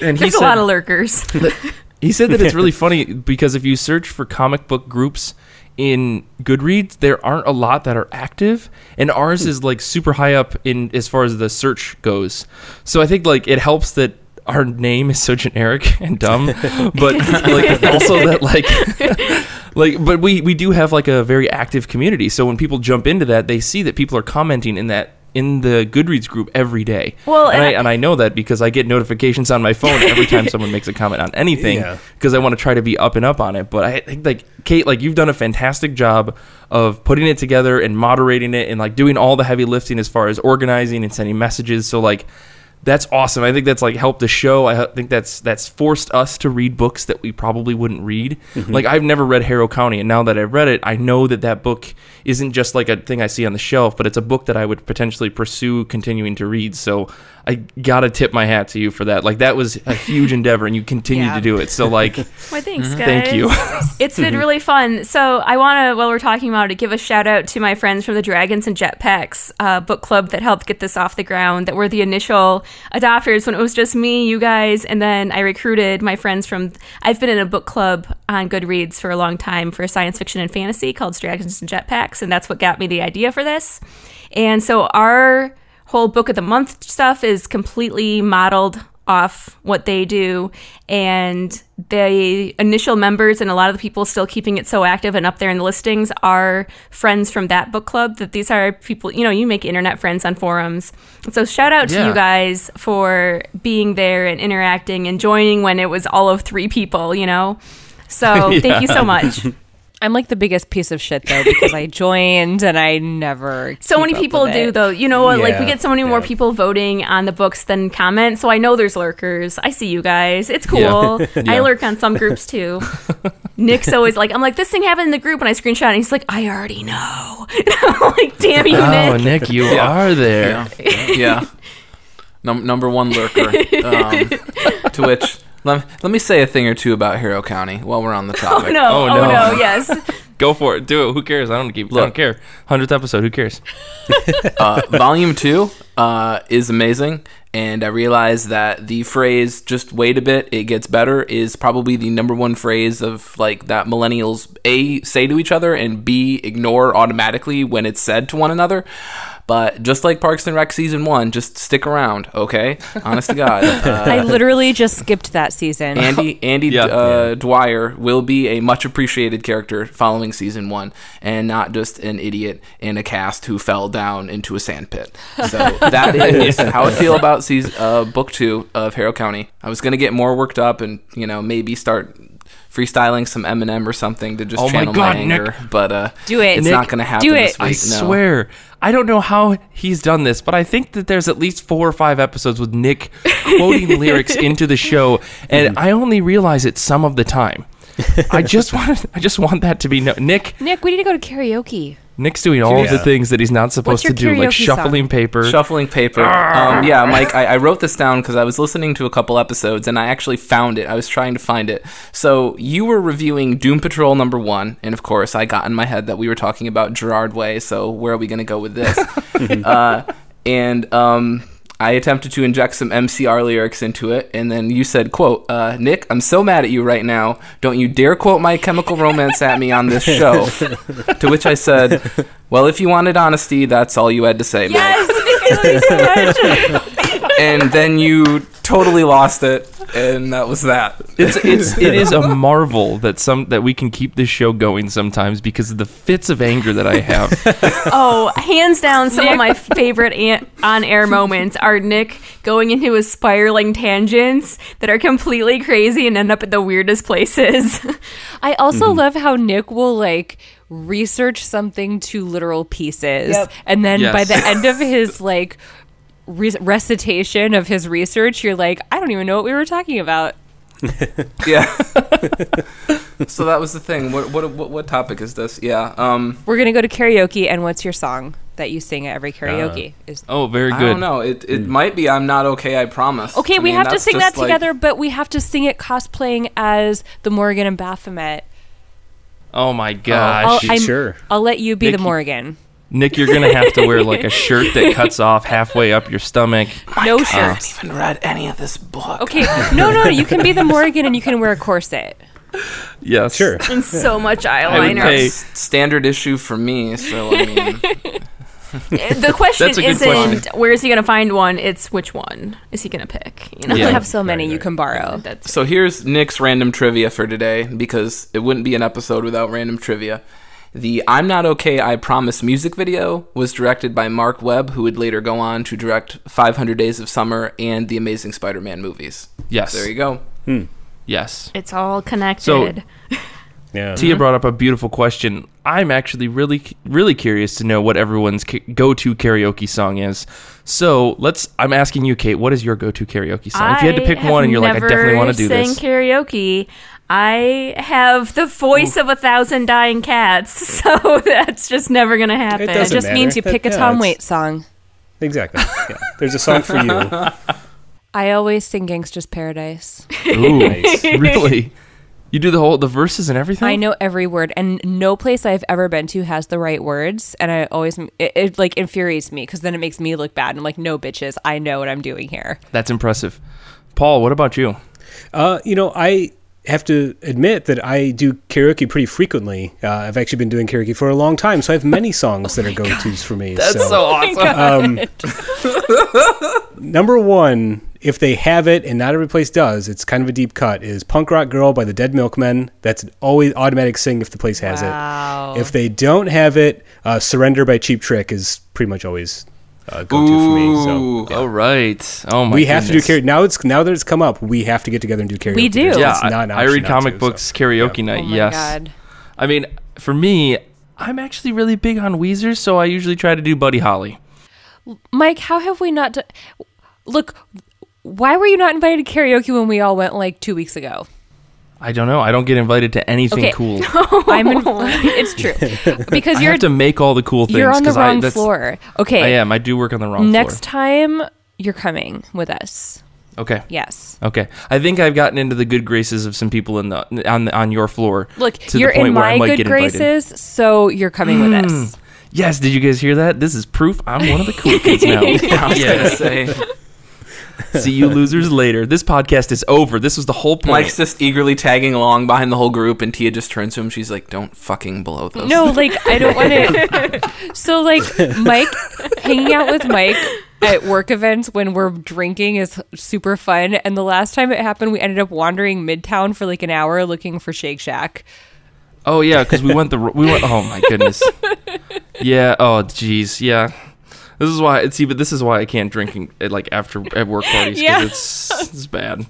And he's a lot of lurkers. he said that it's really funny because if you search for comic book groups in Goodreads, there aren't a lot that are active, and ours hmm. is like super high up in as far as the search goes. So I think like it helps that our name is so generic and dumb, but like also that like like but we we do have like a very active community. So when people jump into that, they see that people are commenting in that in the Goodreads group every day. Well, and, and I, I- and I know that because I get notifications on my phone every time someone makes a comment on anything Yeah. because I want to try to be up and up on it. But I think like Kate, like you've done a fantastic job of putting it together and moderating it and like doing all the heavy lifting as far as organizing and sending messages. So like that's awesome. I think that's like helped the show. I think that's that's forced us to read books that we probably wouldn't read. Mm-hmm. Like I've never read Harrow County, and now that I've read it, I know that that book isn't just like a thing I see on the shelf, but it's a book that I would potentially pursue continuing to read. So I gotta tip my hat to you for that. Like that was a huge endeavor, and you continue Yeah. to do it. So like, Why, thanks, guys. thank you. It's been really fun. So I want to, while we're talking about it, give a shout out to my friends from the Dragons and Jetpacks uh, book club that helped get this off the ground. That were the initial adopters when it was just me, you guys, and then I recruited my friends from. I've been in a book club on Goodreads for a long time for science fiction and fantasy called Dragons and Jetpacks, and that's what got me the idea for this. And so our whole book of the month stuff is completely modeled off what they do. And the initial members and a lot of the people still keeping it so active and up there in the listings are friends from that book club that these are people you know you make internet friends on forums. So shout out to you guys for being there and interacting and joining when it was all of three people you know? So thank you so much I'm like the biggest piece of shit though because I joined and I never. So keep many up people with do it. though. You know what? Like we get so many more people voting on the books than comment. So I know there's lurkers. I see you guys. It's cool. Yeah. I lurk on some groups too. Nick's always like, I'm like, this thing happened in the group, and I screenshot. And he's like, I already know. I'm like, damn you, Oh, Nick. Nick, you are there. Yeah. yeah. Num- number one lurker. Um, to which, let, let me say a thing or two about Harrow County while we're on the topic. Oh topic. no! Oh, Oh no. no! Yes. Go for it. Do it. Who cares? I don't keep. I don't care. Hundredth episode. Who cares? uh, volume two uh, is amazing, and I realize that the phrase "just wait a bit, it gets better" is probably the number one phrase of like that millennials a say to each other and b ignore automatically when it's said to one another. But just like Parks and Rec season one, just stick around, okay? Honest to God. Uh, I literally just skipped that season. Andy Andy Yeah. uh, Dwyer will be a much appreciated character following season one, and not just an idiot in a cast who fell down into a sand pit. So that is how I feel about season uh, book two of Harrow County. I was gonna get more worked up and you know maybe start freestyling some Eminem or something to just Oh my channel God, anger, but uh, Do it. It's Nick, not gonna happen do this it. week. I no. swear. I don't know how he's done this, but I think that there's at least four or five episodes with Nick quoting lyrics into the show, and I only realize it some of the time. I just want I just want that to be no- Nick. Nick, we need to go to karaoke. Nick's doing all of the things that he's not supposed What's to your do, like karaoke shuffling song? paper. Shuffling paper. Um, yeah, Mike, I, I wrote this down because I was listening to a couple episodes and I actually found it. I was trying to find it. So you were reviewing Doom Patrol number one, and of course, I got in my head that we were talking about Gerard Way. So where are we going to go with this? uh, and um, I attempted to inject some MCR lyrics into it, and then you said, "quote uh, Nick, I'm so mad at you right now. Don't you dare quote My Chemical Romance at me on this show." to which I said, "Well, if you wanted honesty, that's all you had to say, Mike." Yes. Nick, I love you so much. and then you totally lost it, and that was that. It's it's it is a marvel that some that we can keep this show going sometimes because of the fits of anger that I have. Oh, hands down, some of my favorite an- on-air moments are Nick going into his spiraling tangents that are completely crazy and end up at the weirdest places. I also mm-hmm. love how Nick will like research something to literal pieces, and then by the end of his like re- recitation of his research, you're like, I don't even know what we were talking about. Yeah. so that was the thing. What what what, what topic is this? Yeah. Um. We're gonna go to karaoke, and what's your song that you sing at every karaoke? Is Oh, very I good. don't know. It it might be. I'm not okay. I promise. okay. I we mean, have to sing that just like- together, but we have to sing it cosplaying as the Morrigan and Baphomet. Oh my I'll, gosh, I'm- sure. I'll let you be Nick, the you- Morrigan. Nick, you're gonna have to wear like a shirt that cuts off halfway up your stomach. no I shirt. haven't even read any of this book. Okay, no, no, no. You can be the Morrigan, and you can wear a corset. Yes, Sure. and so much would eyeliner. pay- standard issue for me. So I mean, The question That's a good isn't question. where is he going to find one? It's which one is he going to pick? You know, You Yeah. have so many Right, you right. can borrow. that's so here's Nick's random trivia for today because it wouldn't be an episode without random trivia. The I'm Not Okay, I Promise music video was directed by Marc Webb, who would later go on to direct 500 Days of Summer and the Amazing Spider Man movies. yes, There you go. Hmm. yes. it's all connected. Yeah. Tia brought up a beautiful question. I'm actually really, really curious to know what everyone's ca- go-to karaoke song is. So let's. I'm asking you, Kate. What is your go-to karaoke song? if you had to pick one, and you're like, I definitely want to do this. sang karaoke. I have the voice of a thousand dying cats, so that's just never gonna happen. It It doesn't just means you matter. pick a That- Tom yeah, Waits song. Exactly. Yeah. There's a song for you. I always sing Gangster's Paradise. Ooh, Nice. really? You do the whole the verses and everything. I know every word, and no place I've ever been to has the right words. And I always it, it like infuriates me because then it makes me look bad. And I'm like, no, bitches, I know what I'm doing here. That's impressive. Paul, what about you? Uh, you know, I have to admit that I do karaoke pretty frequently. Uh, I've actually been doing karaoke for a long time, so I have many songs that are go-tos for me. That's so, so awesome. number one, if they have it and not every place does, it's kind of a deep cut. Is "Punk Rock Girl" by the Dead Milkmen. That's an always automatic sing if the place has Wow. it. If they don't have it, uh, "Surrender" by Cheap Trick is pretty much always uh, go-to for me. So. Ooh. All right. Oh my. We have to do karaoke now. It's now that it's come up. We have to get together and do karaoke. We do. There's- Yeah, it's not I, I read comic to, books so. karaoke oh night. my yes. god. I mean, for me, I'm actually really big on Weezer, so I usually try to do Buddy Holly. Mike, how have we not? Do- Look, why were you not invited to karaoke when we all went like two weeks ago? I don't know. I don't get invited to anything Okay. cool. I'm. In- it's true because you're have to make all the cool things. you're on the wrong that's- floor. Okay, I am. I do work on the wrong floor. next floor. time you're coming with us. Okay. Yes. Okay. I think I've gotten into the good graces of some people in the on the, on your floor. Look, to you're in point where my good get invited. Hmm. graces, so you're coming with us. Yes. Did you guys hear that? This is proof I'm one of the cool kids now. I was gonna say, See you losers later. This podcast is over. This was the whole point. Mike's just eagerly tagging along behind the whole group, and Tia just turns to him. She's like, "Don't fucking blow those." No, like I don't want to. so like Mike, hanging out with Mike at work events when we're drinking is super fun. And the last time it happened, we ended up wandering Midtown for like an hour looking for Shake Shack. Oh yeah, because we went the we went. Oh my goodness. Yeah. Oh jeez. Yeah. This is why. See, but this is why I can't drink in, at, like after at work parties because Yeah. it's it's bad.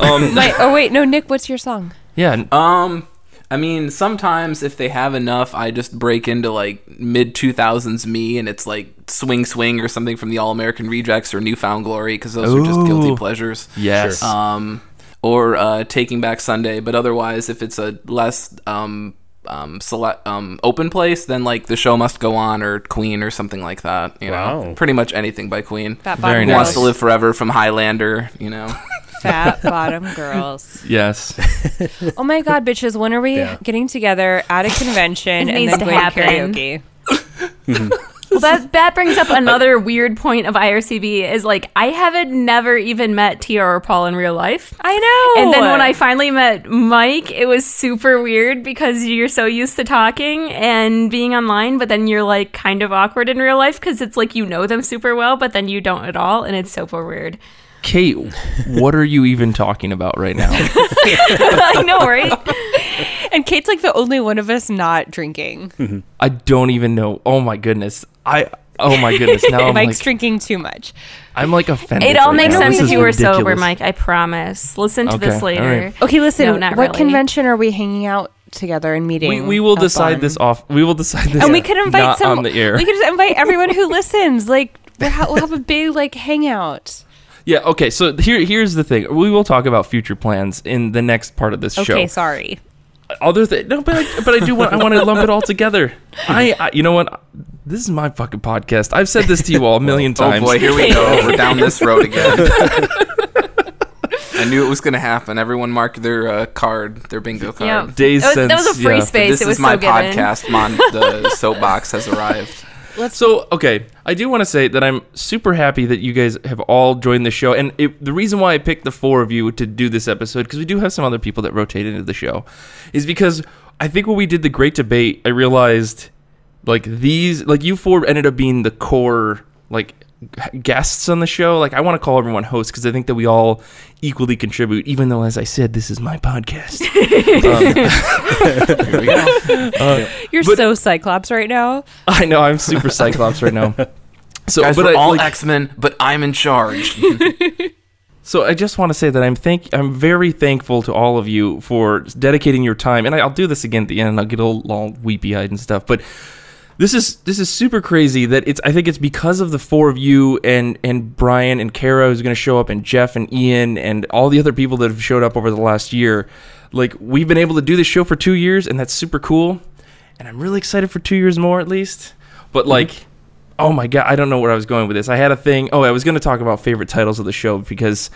Um. My, oh wait, no, Nick, what's your song? Yeah. Um, I mean, sometimes if they have enough, I just break into like mid two thousands me, and it's like Swing Swing or something from the All American Rejects or Newfound Glory because those are just guilty pleasures. Yes. Um, or uh, Taking Back Sunday, but otherwise, if it's a less um um select um open place, then like the show must go on or Queen or something like that. You know, pretty much anything by Queen. Fat Very Bottom nice. Wants to live forever from Highlander. You know. Fat Bottom Girls. yes. Oh my God, bitches! When are we Yeah. getting together at a convention and then to going happen. karaoke? Well, that that brings up another weird point of IRCB is like I haven't never even met Tia or Paul in real life. I know. And then when I finally met Mike, it was super weird because you're so used to talking and being online, but then you're like kind of awkward in real life because it's like you know them super well, but then you don't at all, and it's super weird. Kate, what are you even talking about right now? I know, right? and Kate's like the only one of us not drinking. I don't even know. Oh my goodness. I. Oh my goodness. Now I'm Mike's like drinking too much. I'm like offended. It all right makes now. sense This if is you were sober, ridiculous. Mike. I promise. Listen to Okay, this later. all right. Okay, listen. No, not what really. convention are we hanging out together and meeting? We, we will decide on? this off. We will decide this. and we could invite not some on the air. We could just invite everyone who listens. Like we'll, ha- we'll have a big like hangout. Yeah. Okay. So here, here's the thing. We will talk about future plans in the next part of this Okay, show. Okay. Sorry. Other thing, no, but I, but I do want. I want to lump it all together. I, I, you know what? This is my fucking podcast. I've said this to you all a million Oh times. oh boy, here we go. We're down this road again. I knew it was going to happen. Everyone marked their uh, card, their bingo card. Yeah. Days That was, that since- was a free yeah. space. This it was is my given. podcast. Mon- the soapbox has arrived. Let's so, okay, I do want to say that I'm super happy that you guys have all joined the show. And it, the reason why I picked the four of you to do this episode, because we do have some other people that rotate into the show, is because I think when we did the great debate, I realized like these, like you four ended up being the core, like guests on the show. Like I want to call everyone hosts because I think that we all equally contribute, even though, as I said, this is my podcast. Um, Here we go. Uh, You're But- so Cyclops right now. I know I'm super Cyclops right now. So, Guys, but we're I, all like, X Men, but I'm in charge. So I just want to say that I'm thank I'm very thankful to all of you for dedicating your time, and I- I'll do this again at the end. and I'll get all, all weepy eyed and stuff, but this is this is super crazy that it's I think it's because of the four of you and and Brian and Kara who's going to show up and Jeff and Ian and all the other people that have showed up over the last year. Like we've been able to do this show for two years, and that's super cool. And I'm really excited for two years more at least. But mm-hmm. like. Oh my god, I don't know where I was going with this. I had a thing. Oh, I was going to talk about favorite titles of the show because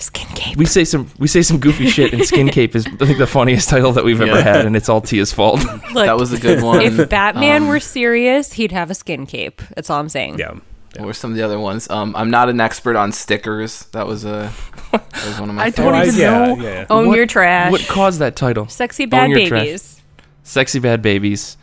Skin cape. we say some we say some goofy shit and skin cape is I think the funniest title that we've ever Yeah. had and it's all Tia's fault. Look, that was a good one. if Batman Um, were serious, he'd have a skin cape. That's all I'm saying. Yeah. What were some of the other ones? Um, I'm not an expert on stickers. That was a that was one of my. I don't I- favorites. even yeah, know yeah. Own What- your trash. what caused that title? Sexy Own bad your trash. babies. Sexy bad babies.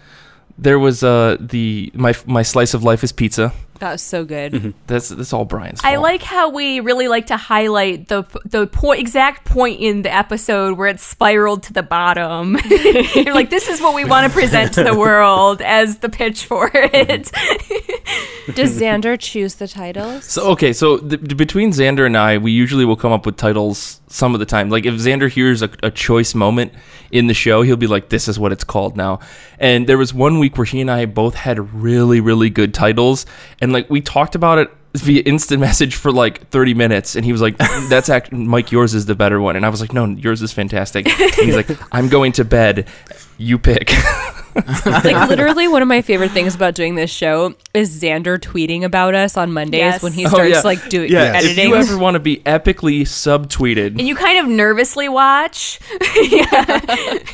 There was uh the my my slice of life is pizza. That was so good. Mm-hmm. That's that's all Brian's fault. I like how we really like to highlight the the point exact point in the episode where it spiraled to the bottom. You're like, this is what we want to present to the world as the pitch for it. Mm-hmm. Does Xander choose the titles? So okay, so th- between Xander and I, we usually will come up with titles some of the time. Like if Xander hears a, a choice moment in the show, he'll be like, "This is what it's called now." And there was one week where he and I both had really, really good titles, and like we talked about it via instant message for like 30 minutes and he was like that's act- mike yours is the better one and i was like no yours is fantastic and he's like i'm going to bed you pick like literally one of my favorite things about doing this show is Xander tweeting about us on Mondays Yes. when he Oh, starts yeah. like doing yeah if you ever want to be epically subtweeted And you kind of nervously watch.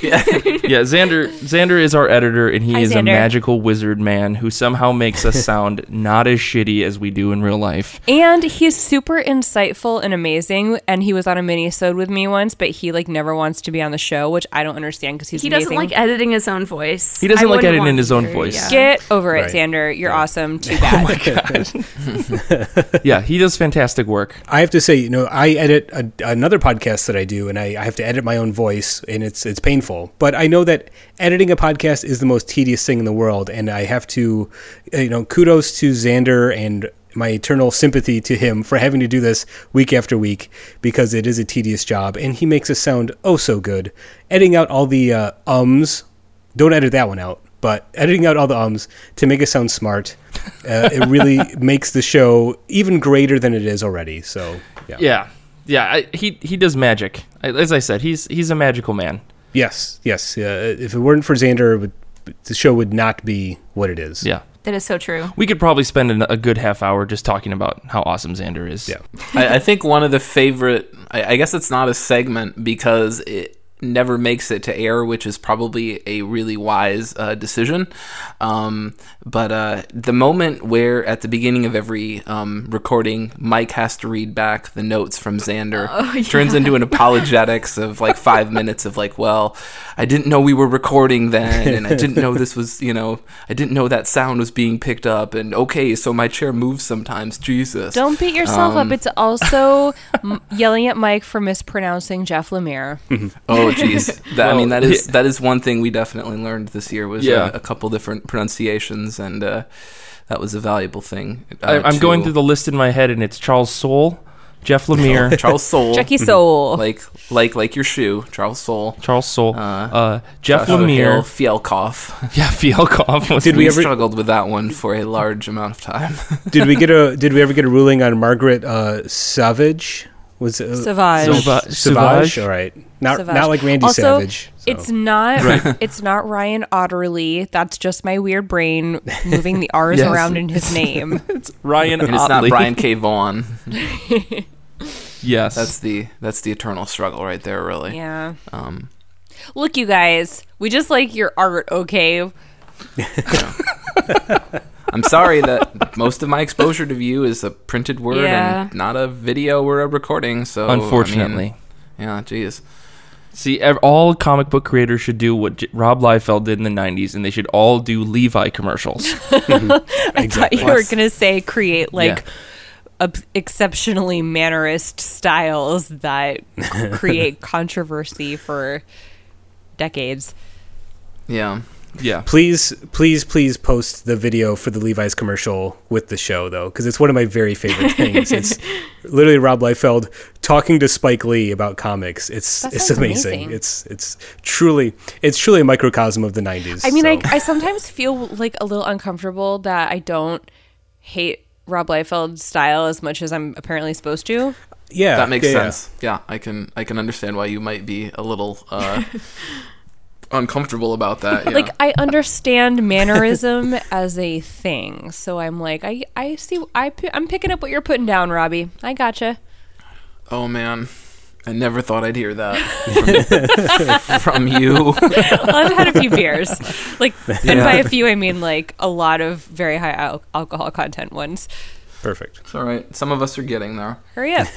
Yeah, Xander Xander is our editor, and he Hi, is a Xander. magical wizard man who somehow makes us sound not as shitty as we do in real life. and he's super insightful and amazing. And he was on a mini-sode with me once, but he like never wants to be on the show, which I don't understand because he's he doesn't amazing. like editing his own voice. He doesn't I like wouldn't editing want his own to, voice. yeah. Get over it, Right. Xander. You're awesome. Too bad. Yeah, he does fantastic work. I have to say, you know, I edit a, another podcast that I do, and I, I have to edit my own voice, and it's it's painful. But I know that editing a podcast is the most tedious thing in the world, and I have to, uh, you know, kudos to Xander and my eternal sympathy to him for having to do this week after week because it is a tedious job, and he makes us sound oh so good. Editing out all the uh, ums, don't edit that one out. But editing out all the ums to make it sound smart, uh, it really makes the show even greater than it is already. So, yeah. Yeah, yeah, I, he he does magic. As I said, he's he's a magical man. Yes, yes. Uh, if it weren't for Xander, it would, the show would not be what it is. Yeah, That is so true. we could probably spend an, a good half hour just talking about how awesome Xander is. Yeah. I, I think one of the favorite. I, I guess it's not a segment because it never makes it to air, which is probably a really wise uh, decision. Um, but uh, the moment where at the beginning of every um, recording, Mike has to read back the notes from Xander turns into an apologetics of like five minutes of like, well, I didn't know we were recording then, and I didn't know this was, you know, I didn't know that sound was being picked up, and okay, so my chair moves sometimes. Jesus, Don't beat yourself Um, up. It's also yelling at Mike for mispronouncing Jeff Lemire. Oh, jeez. That, I mean, that is he- that is one thing we definitely learned this year was Yeah. a, a couple different pronunciations, and uh, that was a valuable thing. Uh, I, I'm to- going through the list in my head, and it's Charles Soule, Jeff Lemire, Charles Soule, Jackie Soul. like like like your shoe, Charles Soule. Charles Soule, Uh, uh, Jeff Joshua Hale, Lemire, Fielkoff. yeah, Fialkov. Was Did we we ever- struggled with that one for a large amount of time. did we get a? Did we ever get a ruling on Margaret uh, Savage? Was it, uh, Savage. Savage? Savage? All right, not Savage. not like Randy Also, Savage. so. It's not. It's not Ryan Otterly. That's just my weird brain moving the R's Yes. around in his name. It's Ryan and it's not Brian K. Vaughan. Yes, That's the that's the eternal struggle right there, really. Yeah. Um, Look, you guys. We just like your art, okay? I'm sorry that most of my exposure to you is a printed word Yeah. and not a video or a recording. So I mean, unfortunately. yeah, jeez. See, ev- all comic book creators should do what J- Rob Liefeld did in the '90s, and they should all do Levi commercials. I thought you were going to say create like Yeah. ob- exceptionally mannerist styles that create controversy for decades. Yeah. Yeah, Please, please, please post the video for the Levi's commercial with the show, though, because it's one of my very favorite things. it's literally Rob Liefeld talking to Spike Lee about comics. It's That it's amazing. amazing. It's it's truly it's truly a microcosm of the '90s. I mean, so. I, I sometimes feel like a little uncomfortable that I don't hate Rob Liefeld's style as much as I'm apparently supposed to. yeah, that makes yeah, yeah. sense. Yeah. I can I can understand why you might be a little uh, uncomfortable about that. Yeah. Like I understand mannerism as a thing, so I'm like, I I see, I I'm picking up what you're putting down, Robbie. I gotcha. oh man, I never thought I'd hear that from, from you. Well, I've had a few beers, like, and by a few I mean like a lot of very high al- alcohol content ones. Perfect. It's all right. Some of us are getting there. Hurry up!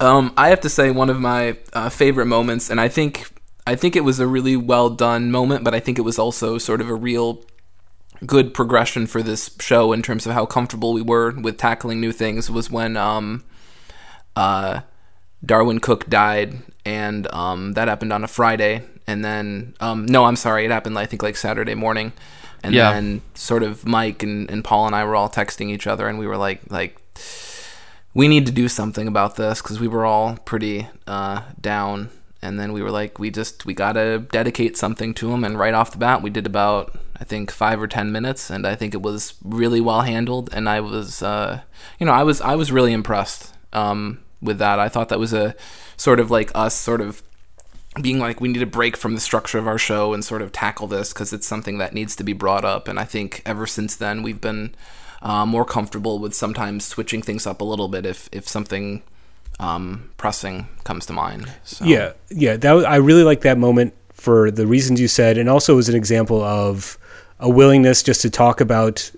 Um, I have to say one of my uh, favorite moments, and I think I think it was a really well done moment, but I think it was also sort of a real good progression for this show in terms of how comfortable we were with tackling new things. Was when um, uh, Darwyn Cooke died, and um, that happened on a Friday. And then, um, no, I'm sorry, it happened I think like Saturday morning. And Yeah. then sort of Mike and, and Paul and I were all texting each other, and we were like like we need to do something about this because we were all pretty uh, down. And then we were like, we just we gotta dedicate something to him. And right off the bat, we did about I think five or ten minutes, and I think it was really well handled. And I was, uh, you know, I was I was really impressed um, with that. I thought that was a sort of like us sort of being like we need to break from the structure of our show and sort of tackle this because it's something that needs to be brought up and i think ever since then we've been uh, more comfortable with sometimes switching things up a little bit if if something um, pressing comes to mind so. Yeah, yeah. That was, I really like that moment for the reasons you said, and also as an example of a willingness just to talk about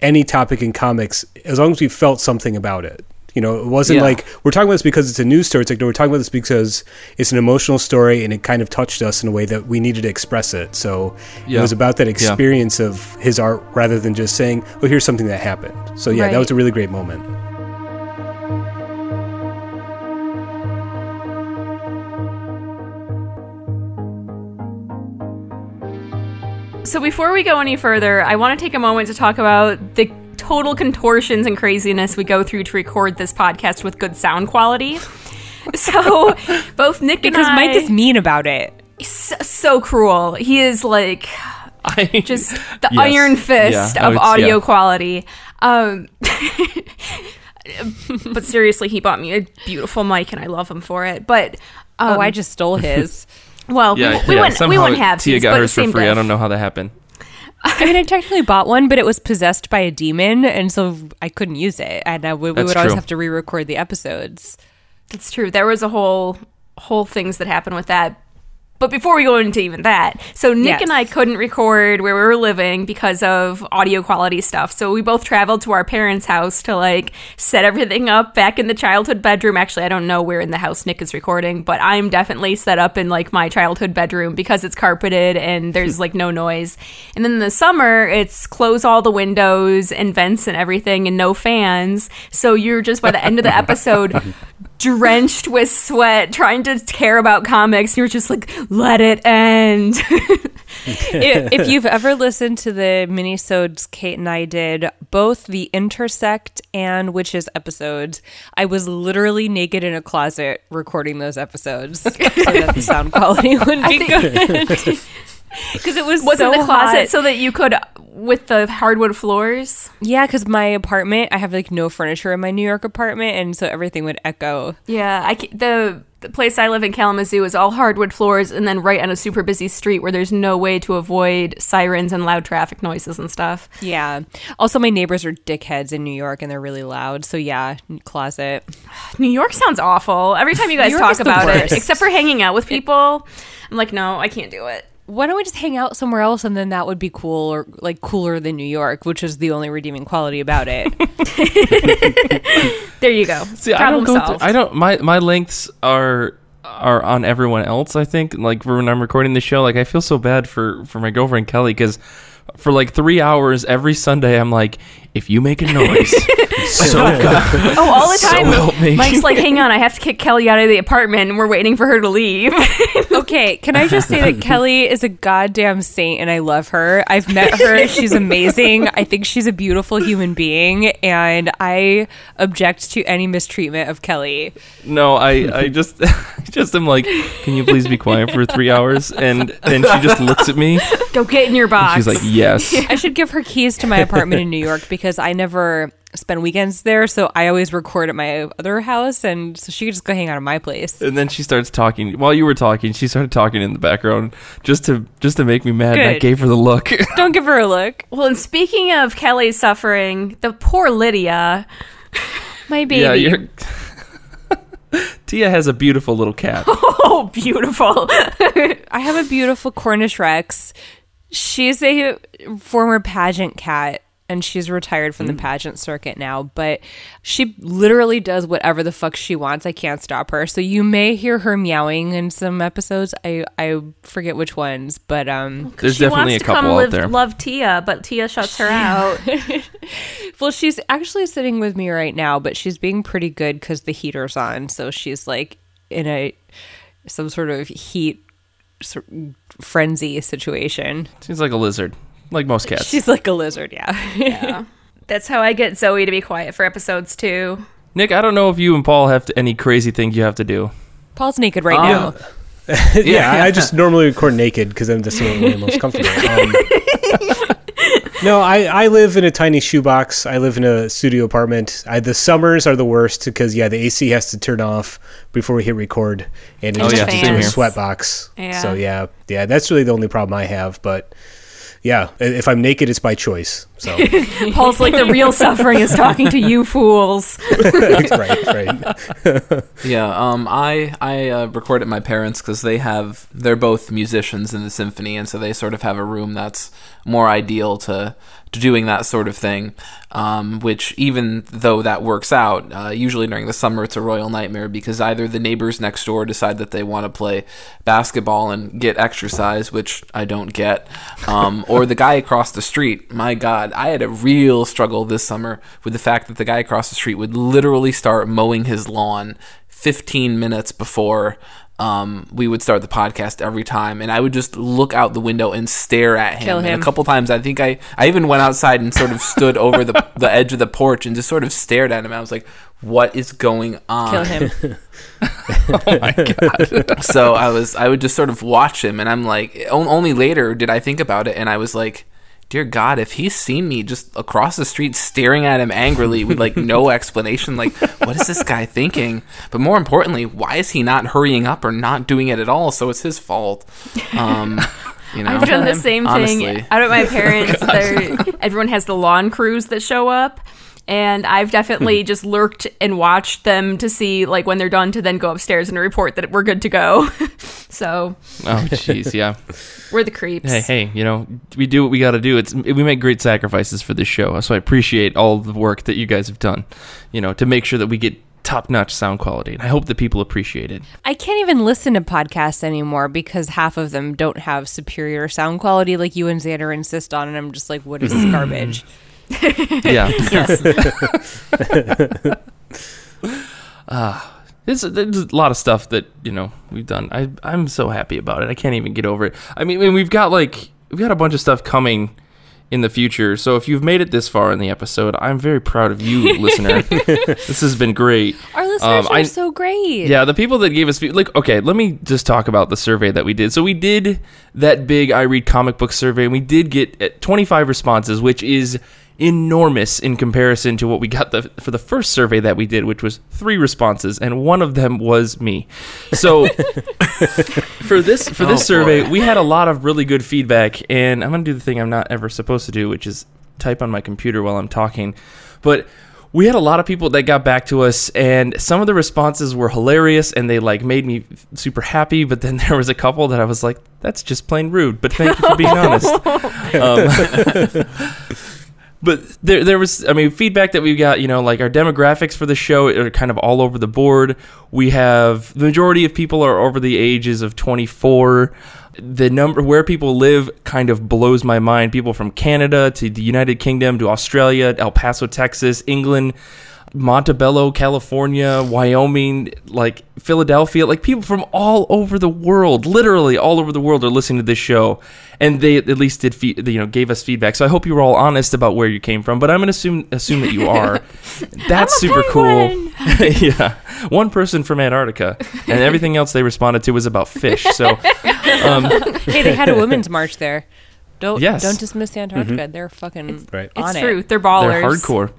any topic in comics as long as we felt something about it. You know, it wasn't Yeah. like we're talking about this because it's a news story. It's like no, we're talking about this because it's an emotional story and it kind of touched us in a way that we needed to express it. So Yeah. it was about that experience of his art rather than just saying, "Oh, here's something that happened." So yeah, that was a really great moment. So before we go any further, I want to take a moment to talk about the total contortions and craziness we go through to record this podcast with good sound quality. So both Nick because and I, Mike is mean about it. so, so cruel. He is like I just the Yes. iron fist Yeah, of would- audio yeah. quality. Um, but seriously, he bought me a beautiful mic, and I love him for it. But um, oh, I just stole his. Well, yeah, we, we yeah. wouldn't Somehow we wouldn't have Tia these, got hers for same free. I don't know how that happened. I mean, I technically bought one, but it was possessed by a demon, and so I couldn't use it. And uh, we, we That's would always have to re-record the episodes. That's true. There was a whole whole things that happened with that. But before we go into even that, so Nick Yes. and I couldn't record where we were living because of audio quality stuff. So we both traveled to our parents' house to like set everything up back in the childhood bedroom. Actually, I don't know where in the house Nick is recording, but I'm definitely set up in like my childhood bedroom because it's carpeted and there's like no noise. And then in the summer, it's close all the windows and vents and everything and no fans. So you're just by the end of the episode drenched with sweat trying to care about comics. You're just like, let it end. I- if you've ever listened to the minisodes Kate and I did, both the Intersect and Witches episodes, I was literally naked in a closet recording those episodes so that the sound quality wouldn't be good. Because it was Was so in the closet hot. so that you could, with the hardwood floors. Yeah, because my apartment, I have like no furniture in my New York apartment, and so everything would echo. Yeah, I the the place I live in Kalamazoo is all hardwood floors, and then right on a super busy street where there's no way to avoid sirens and loud traffic noises and stuff. Yeah. Also, my neighbors are dickheads in New York, and they're really loud. So yeah, closet. New York sounds awful. Every time you guys talk about it, except for hanging out with people, I'm like, no, I can't do it. Why don't we just hang out somewhere else, and then that would be cool, or like cooler than New York, which is the only redeeming quality about it. There you go. See, I don't go. solved. Through, I don't. My my lengths are are on everyone else. I think. Like when I'm recording the show, like I feel so bad for for my girlfriend Kelly because for like three hours every Sunday, I'm like, if you make a noise, so God, Oh, all the So time. help me. Mike's like, hang on, I have to kick Kelly out of the apartment, and we're waiting for her to leave. okay, can I just say that Kelly is a goddamn saint, and I love her. I've met her; she's amazing. I think she's a beautiful human being, and I object to any mistreatment of Kelly. no, I I just just am like, can you please be quiet for three hours? And and she just looks at me. Go get in your box. She's like, yes. I should give her keys to my apartment in New York because I never spend weekends there, so I always record at my other house, and so she could just go hang out at my place. And then she starts talking. While you were talking, she started talking in the background just to just to make me mad. And I gave her the look. Don't give her a look, well, and speaking of Kelly suffering, the poor Lydia. my baby. yeah, you're. Tia has a beautiful little cat. Oh, beautiful. I have a beautiful Cornish Rex. She's a former pageant cat and she's retired from the pageant circuit now, but she literally does whatever the fuck she wants. I can't stop her. So you may hear her meowing in some episodes. I I forget which ones, but um There's she definitely wants a to come couple out live, there. love Tia, but Tia shuts her out. Well, she's actually sitting with me right now, but she's being pretty good because the heater's on. So she's like in a some sort of heat sor- frenzy situation. Seems like a lizard, like most cats. She's like a lizard, yeah. Yeah. That's how I get Zoe to be quiet for episodes too. Nick, I don't know if you and Paul have to, any crazy things you have to do. Paul's naked right Um, now. yeah, I, I just normally record naked because I'm just the only one most comfortable. Um, no, I, I live in a tiny shoebox. I live in a studio apartment. I, the summers are the worst because yeah, the AC has to turn off before we hit record, and it Oh, just yeah, turns same into a here. sweat box. Yeah. So yeah, yeah, that's really the only problem I have. But yeah, if I'm naked, it's by choice. So Paul's like the real suffering is talking to you fools. right, right. Yeah, um, I I uh, record at my parents because they have they're both musicians in the symphony, and so they sort of have a room that's more ideal to to doing that sort of thing. Um, which even though that works out, uh, usually during the summer it's a royal nightmare because either the neighbors next door decide that they want to play basketball and get exercise, which I don't get, um, or the guy across the street. My God, I had a real struggle this summer with the fact that the guy across the street would literally start mowing his lawn 15 minutes before um, we would start the podcast every time, and I would just look out the window and stare at him. Kill And a couple times, I think I, I even went outside and sort of stood over the, the edge of the porch and just sort of stared at him. I was like, "What is going on?" Kill him. so I was I would just sort of watch him, and I'm like, only later did I think about it, and I was like, dear God, if he's seen me just across the street staring at him angrily with like no explanation, like what is this guy thinking? But more importantly, why is he not hurrying up or not doing it at all? So it's his fault. Um, you know, I've done the same Honestly. thing out at my parents. they're- everyone has the lawn crews that show up. And I've definitely hmm. just lurked and watched them to see like when they're done to then go upstairs and report that we're good to go. so Oh, jeez, yeah. we're the creeps. Hey, hey, you know, we do what we got to do. It's we make great sacrifices for this show, so I appreciate all the work that you guys have done. You know, to make sure that we get top-notch sound quality, and I hope that people appreciate it. I can't even listen to podcasts anymore because half of them don't have superior sound quality like you and Xander insist on, and I'm just like, what is this garbage? Yeah. Yes. There's, there's a lot of stuff that you know we've done. I I'm so happy about it. I can't even get over it. I mean, and we've got like we've got a bunch of stuff coming in the future. So if you've made it this far in the episode, I'm very proud of you, listener. this has been great. Our listeners Um, are I- so great. Yeah, the people that gave us fe- like okay, let me just talk about the survey that we did. So we did that big I read comic book survey and we did get uh, 25 responses, which is enormous in comparison to what we got the, for the first survey that we did, which was 3 responses and one of them was me. So for this for this Oh, survey, boy. we had a lot of really good feedback and I'm going to do the thing I'm not ever supposed to do, which is type on my computer while I'm talking. But we had a lot of people that got back to us and some of the responses were hilarious and they like made me super happy but then there was a couple that i was like that's just plain rude but thank you for being honest um, but there, there was i mean feedback that we got you know like our demographics for the show are kind of all over the board. We have the majority of people are over the ages of 24 the number where people live kind of blows my mind. People from canada to the united kingdom to australia el paso texas england Montebello, California, Wyoming, like Philadelphia, like people from all over the world, literally all over the world are listening to this show, and they at least did, fe- you know, gave us feedback. So I hope you were all honest about where you came from, but I'm gonna assume assume that you are. That's super cool. yeah, one person from Antarctica, and everything else they responded to was about fish. So um, Hey, they had a women's march there. Don't Yes. don't dismiss Antarctica. They're fucking Right. on It's it. true. They're ballers. They're hardcore.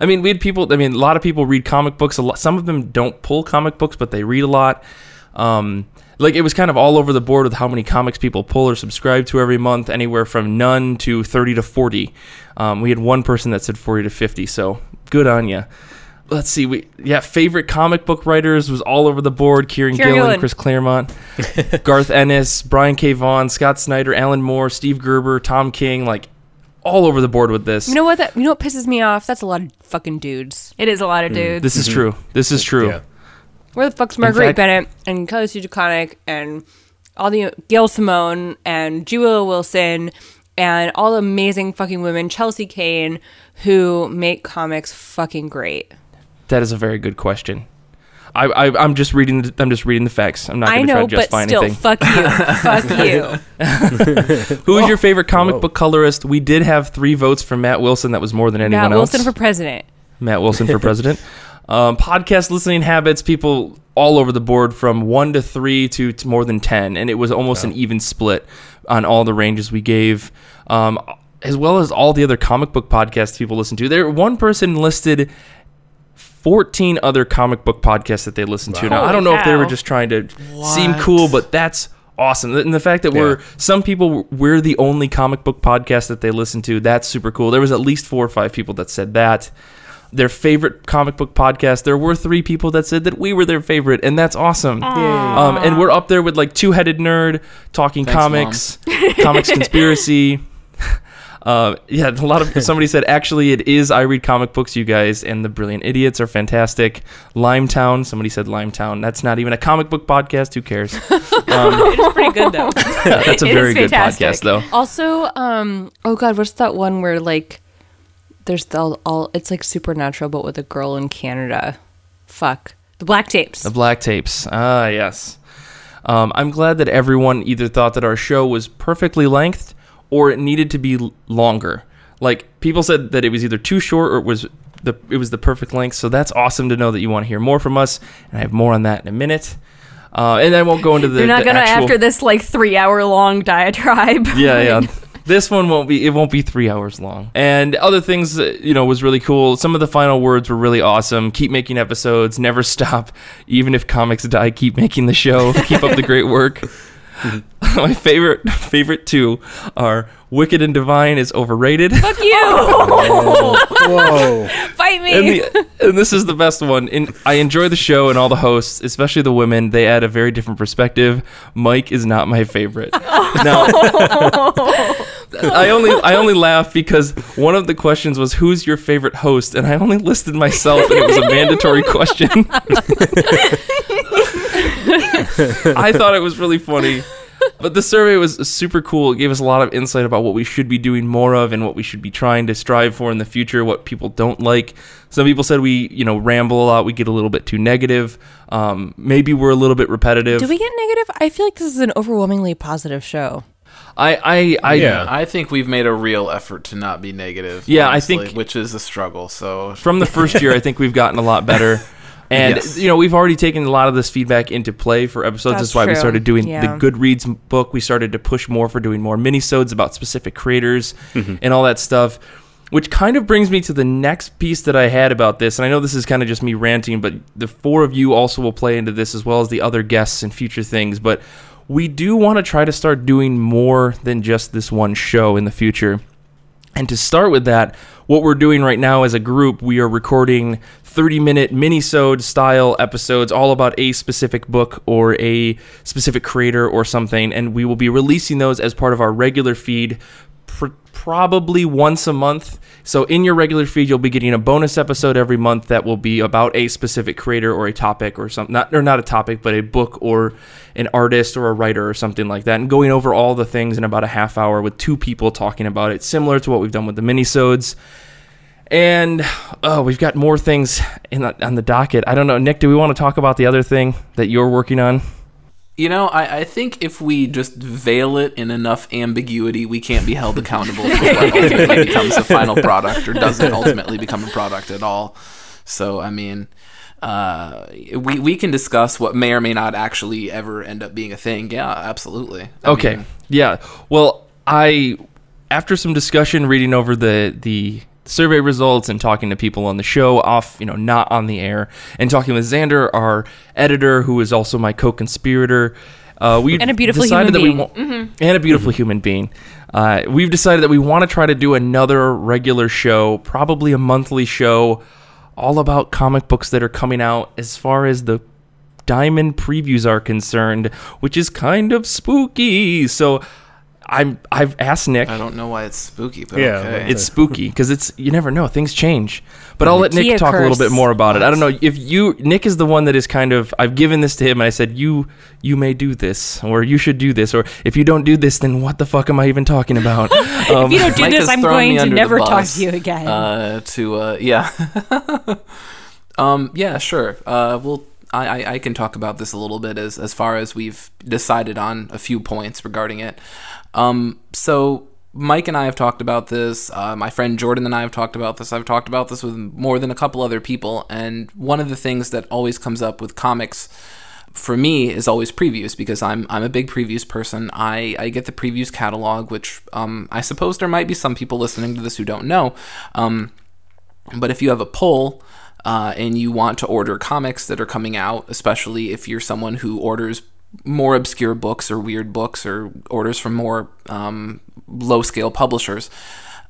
I mean, we had people. I mean, a lot of people read comic books. A lot, some of them don't pull comic books, but they read a lot. Um, like it was kind of all over the board with how many comics people pull or subscribe to every month, anywhere from none to thirty to forty. Um, we had one person that said forty to fifty, so good on you. Let's see. We yeah, favorite comic book writers was all over the board. Kieran, Kieran Gillen, Gillen. Chris Claremont, Garth Ennis, Brian K. Vaughan, Scott Snyder, Alan Moore, Steve Gerber, Tom King, like all over the board with this. You know what? That you know what pisses me off? That's a lot of fucking dudes. It is a lot of mm, dudes. This is mm-hmm. true. This is true. Yeah. Where the fuck's Marguerite fact- Bennett and Kelly Sue DeConnick and all the Gail Simone and Julia Wilson and all the amazing fucking women, Chelsea Cain, who make comics fucking great. That is a very good question. I, I I'm just reading. The, I'm just reading the facts. I'm not I going to try know, to but justify still, anything. fuck you, fuck you. Who is your favorite comic Whoa. book colorist? We did have three votes from Matt Wilson. That was more than anyone Matt else. Matt Wilson for president. Matt Wilson for president. Um, podcast listening habits, people all over the board from one to three to, to more than 10. And it was almost an even split on all the ranges we gave, um, as well as all the other comic book podcasts people listen to. There, one person listed 14 other comic book podcasts that they listen to. Now, I don't know if they were just trying to seem cool, but that's awesome. And the fact that we're some people we're the only comic book podcast that they listen to, that's super cool. There was at least four or five people that said that. Their favorite comic book podcast. There were three people that said that we were their favorite, and that's awesome. Um, and we're up there with like Two Headed Nerd, Talking Thanks, Comics, Comics Conspiracy. Uh, yeah, a lot of somebody said actually it is I read comic books, you guys, and the Brilliant Idiots are fantastic. Limetown, somebody said Limetown. That's not even a comic book podcast. Who cares? Um, It's pretty good though. that's a It very good podcast, though. Also, um, oh god, what's that one where like there's the all, all it's like supernatural but with a girl in Canada. Fuck. The black tapes. The Black Tapes. Ah, yes. Um, I'm glad that everyone either thought that our show was perfectly length or it needed to be longer. Like people said that it was either too short or it was the it was the perfect length. So that's awesome to know that you want to hear more from us, and I have more on that in a minute. Uh, and I won't go into the. They're not the gonna actual, after this like three hour long diatribe. Yeah, yeah. This one won't be. It won't be three hours long. And other things, uh, you know, was really cool. Some of the final words were really awesome. Keep making episodes. Never stop. Even if comics die, keep making the show. keep up the great work. My favorite favorite two are Wicked and Divine is overrated. Fuck you. Whoa. Fight me. and, the, and this is the best one. In, I enjoy the show and all the hosts, especially the women. They add a very different perspective. Mike is not my favorite. now, I only I only laugh because one of the questions was who's your favorite host, and I only listed myself, and it was a mandatory question. I thought it was really funny. But the survey was super cool. It gave us a lot of insight about what we should be doing more of and what we should be trying to strive for in the future, what people don't like. Some people said we, you know, ramble a lot, we get a little bit too negative. Um, maybe we're a little bit repetitive. Do we get negative? I feel like this is an overwhelmingly positive show. I I I Yeah. I think we've made a real effort to not be negative. Yeah, I think- which is a struggle. So from the first year, I think we've gotten a lot better. And Yes. you know, we've already taken a lot of this feedback into play for episodes. That's That's why we started doing Yeah. the Goodreads book. We started to push more for doing more minisodes about specific creators mm-hmm. and all that stuff. Which kind of brings me to the next piece that I had about this. And I know this is kind of just me ranting, but the four of you also will play into this as well as the other guests and future things. But we do want to try to start doing more than just this one show in the future. And to start with that, what we're doing right now as a group, we are recording 30 minute mini-sode style episodes all about a specific book or a specific creator or something. And we will be releasing those as part of our regular feed pr- probably once a month. So in your regular feed, you'll be getting a bonus episode every month that will be about a specific creator or a topic or something. Not or not a topic, but a book or an artist or a writer or something like that, and going over all the things in about a half hour with two people talking about it, similar to what we've done with the minisodes. And oh, we've got more things in the, on the docket. I don't know, Nick. Do we want to talk about the other thing that you're working on? You know, I, I think if we just veil it in enough ambiguity, we can't be held accountable for what ultimately becomes a final product or doesn't ultimately become a product at all. So, I mean, uh, we we can discuss what may or may not actually ever end up being a thing. Yeah, absolutely. I Okay. mean, yeah. Well, I after some discussion, reading over the the survey results and talking to people on the show off, you know, not on the air, and talking with Xander, our editor, who is also my co-conspirator. Uh, we And a beautiful decided human that being. we wa- and a beautiful human being. Uh, we've decided that we want to try to do another regular show, probably a monthly show, all about comic books that are coming out. As far as the diamond previews are concerned, which is kind of spooky. So I'm I've asked Nick. I don't know why it's spooky, but Yeah, okay. It's spooky because it's you never know things change. But I'll let Nick Kia talk a little bit more about it. I don't know if you Nick is the one that is kind of I've given this to him and I said you you may do this or you should do this or if you don't do this then what the fuck am I even talking about? Um, if you don't do Mike this, I'm going to under the never talk to you again. Uh, to uh, yeah, um, yeah, sure. Uh, well, I, I I can talk about this a little bit as as far as we've decided on a few points regarding it. Um, so Mike and I have talked about this. Uh, my friend Jordan and I have talked about this. I've talked about this with more than a couple other people. And one of the things that always comes up with comics for me is always previews because I'm I'm a big previews person. I, I get the previews catalog, which um, I suppose there might be some people listening to this who don't know. Um, but if you have a pull uh, and you want to order comics that are coming out, especially if you're someone who orders more obscure books or weird books or orders from more um, low scale publishers,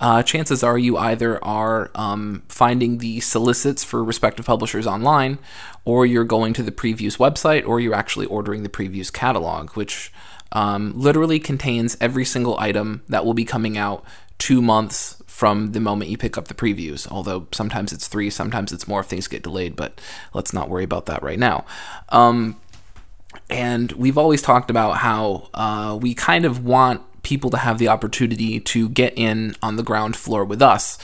uh, chances are you either are um, finding the solicits for respective publishers online, or you're going to the previews website, or you're actually ordering the previews catalog, which um, literally contains every single item that will be coming out two months from the moment you pick up the previews. Although sometimes it's three, sometimes it's more if things get delayed, but let's not worry about that right now. Um, and we've always talked about how uh, we kind of want people to have the opportunity to get in on the ground floor with us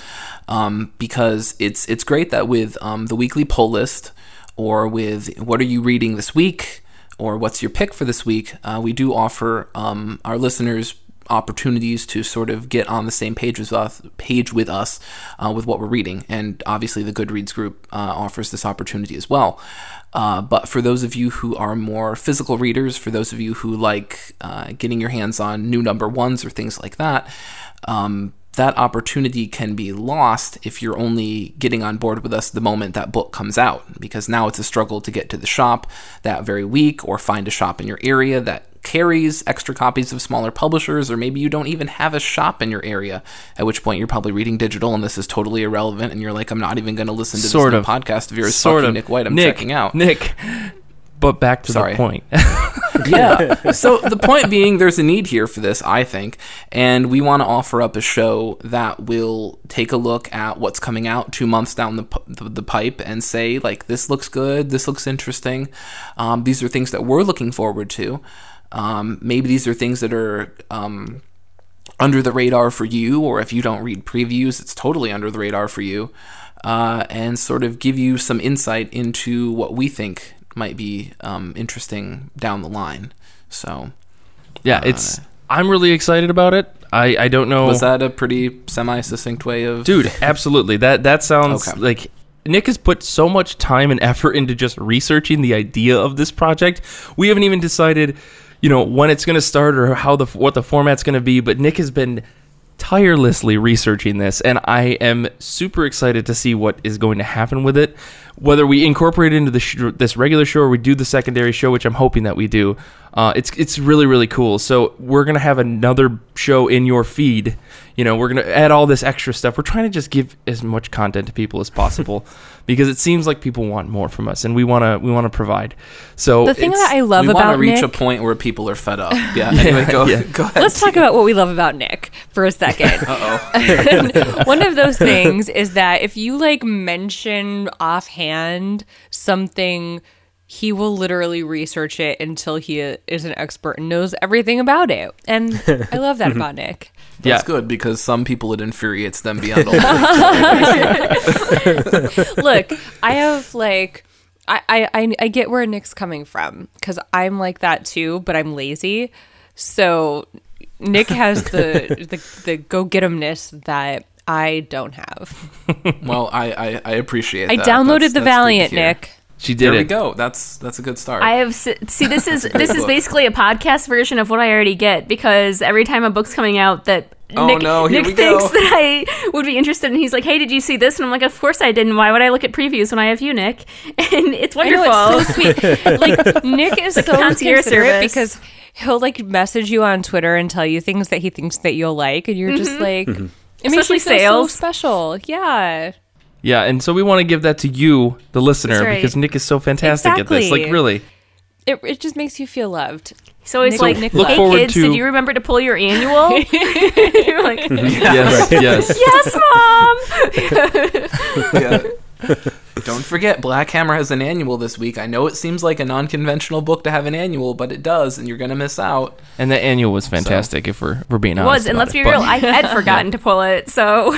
um, because it's it's great that with um, the weekly poll list or with what are you reading this week or what's your pick for this week uh, we do offer um, our listeners opportunities to sort of get on the same page with us, page with us uh, with what we're reading. And obviously, the Goodreads group uh, offers this opportunity as well. Uh, but for those of you who are more physical readers, for those of you who like uh, getting your hands on new number ones or things like that, um, that opportunity can be lost if you're only getting on board with us the moment that book comes out, because now it's a struggle to get to the shop that very week or find a shop in your area that carries extra copies of smaller publishers, or maybe you don't even have a shop in your area, at which point you're probably reading digital and this is totally irrelevant, and you're like, I'm not even going to listen to Sort this of. new podcast of yours, sort of Nick White, I'm Nick, checking out. Nick. But back to Sorry. the point. yeah. So the point being, there's a need here for this, I think, and we want to offer up a show that will take a look at what's coming out two months down the p- the, the pipe and say like, this looks good, this looks interesting. Um, these are things that we're looking forward to. Um, maybe these are things that are. Um, under the radar for you, or if you don't read previews, it's totally under the radar for you, uh, and sort of give you some insight into what we think might be um, interesting down the line. So, yeah, it's. I'm really excited about it. I I don't know. was that a pretty semi succinct way of. dude absolutely that that sounds Okay. like nick has put so much time and effort into just researching the idea of this project we haven't even decided you know when it's going to start or how the what the format's going to be but nick has been tirelessly researching this and i am super excited to see what is going to happen with it. Whether we incorporate it into sh- this regular show or we do the secondary show which i'm hoping that we do uh, it's it's really really cool so we're gonna have another show in your feed you know we're gonna add all this extra stuff we're trying to just give as much content to people as possible because it seems like people want more from us and we want to we want to provide so the thing that I love about Nick. we want to about reach Nick, a point where people are fed up. Yeah. Anyway, go, yeah. go ahead. Let's talk about what we love about Nick for a second. Uh-oh. One of those things is that if you like mention offhand something, he will literally research it until he is an expert and knows everything about it. And I love that about Nick. That's yeah good because some people it infuriates them beyond all. Look, I have like. I, I, I- I get where Nick's coming from because I'm like that too, but I'm lazy. So Nick has the the, the go get 'emness that I don't have. well, I, I, I appreciate I that. downloaded That's- the that's Valiant. Nick. She did There we go. That's that's a good start. I have see this is this is basically a podcast version of what I already get because every time a book's coming out that Oh, Nick, no, here Nick we thinks go. that I would be interested, and he's like, "Hey, did you see this?" And I'm like, "Of course I didn't. Why would I look at previews when I have you, Nick?" And it's I know wonderful. it's so sweet. Like Nick is so concierge considerate service. because he'll like message you on Twitter and tell you things that he thinks that you'll like, and you're just mm-hmm. like, it makes you feel so special. Yeah, yeah and so we want to give that to you the listener right. because nick is so fantastic at this like really it, it just makes you feel loved. So it's Nick- like, Nick Look hey forward kids, to- did you remember to pull your annual? You're like, Yes, yes. yes, mom. Yeah. Don't forget, Black Hammer has an annual this week. I know it seems like a non-conventional book to have an annual, but it does, and you're gonna miss out. And the annual was fantastic. If we're if we're being It honest, was, and let's it, be but- real, I had forgotten to pull it, so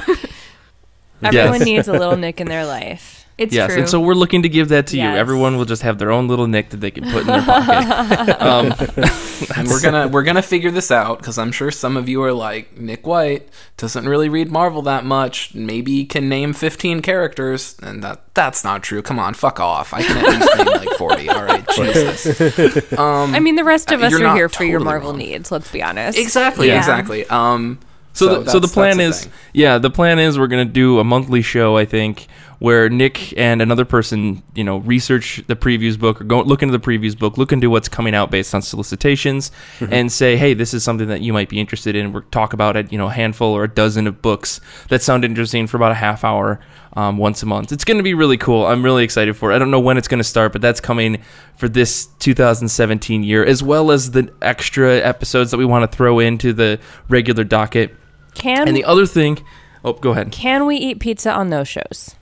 Everyone Yes. needs a little Nick in their life. it's yes, true. and so we're looking to give that to you. Everyone will just have their own little nick that they can put in their pocket. um, And we're gonna we're gonna figure this out because I'm sure some of you are like Nick White doesn't really read Marvel that much. Maybe can name 15 characters, and that that's not true. Come on, fuck off. I can at least name like 40. All right, Jesus. Um, I mean, the rest of Uh, us you're here for your Marvel wrong. needs. Let's be honest. exactly, Yeah. exactly. Um, So, the, so the plan is, thing. yeah, the plan is we're gonna do a monthly show. I think where Nick and another person, you know, research the previews book or go look into the previews book, look into what's coming out based on solicitations, and say, hey, this is something that you might be interested in. We're talk about it, you know, a handful or a dozen of books that sound interesting for about a half hour. Um, once a month. It's going to be really cool. I'm really excited for it. I don't know when it's going to start, but that's coming for this 2017 year, as well as the extra episodes that we want to throw into the regular docket. Can And the other thing, oh, go ahead. can we eat pizza on those shows?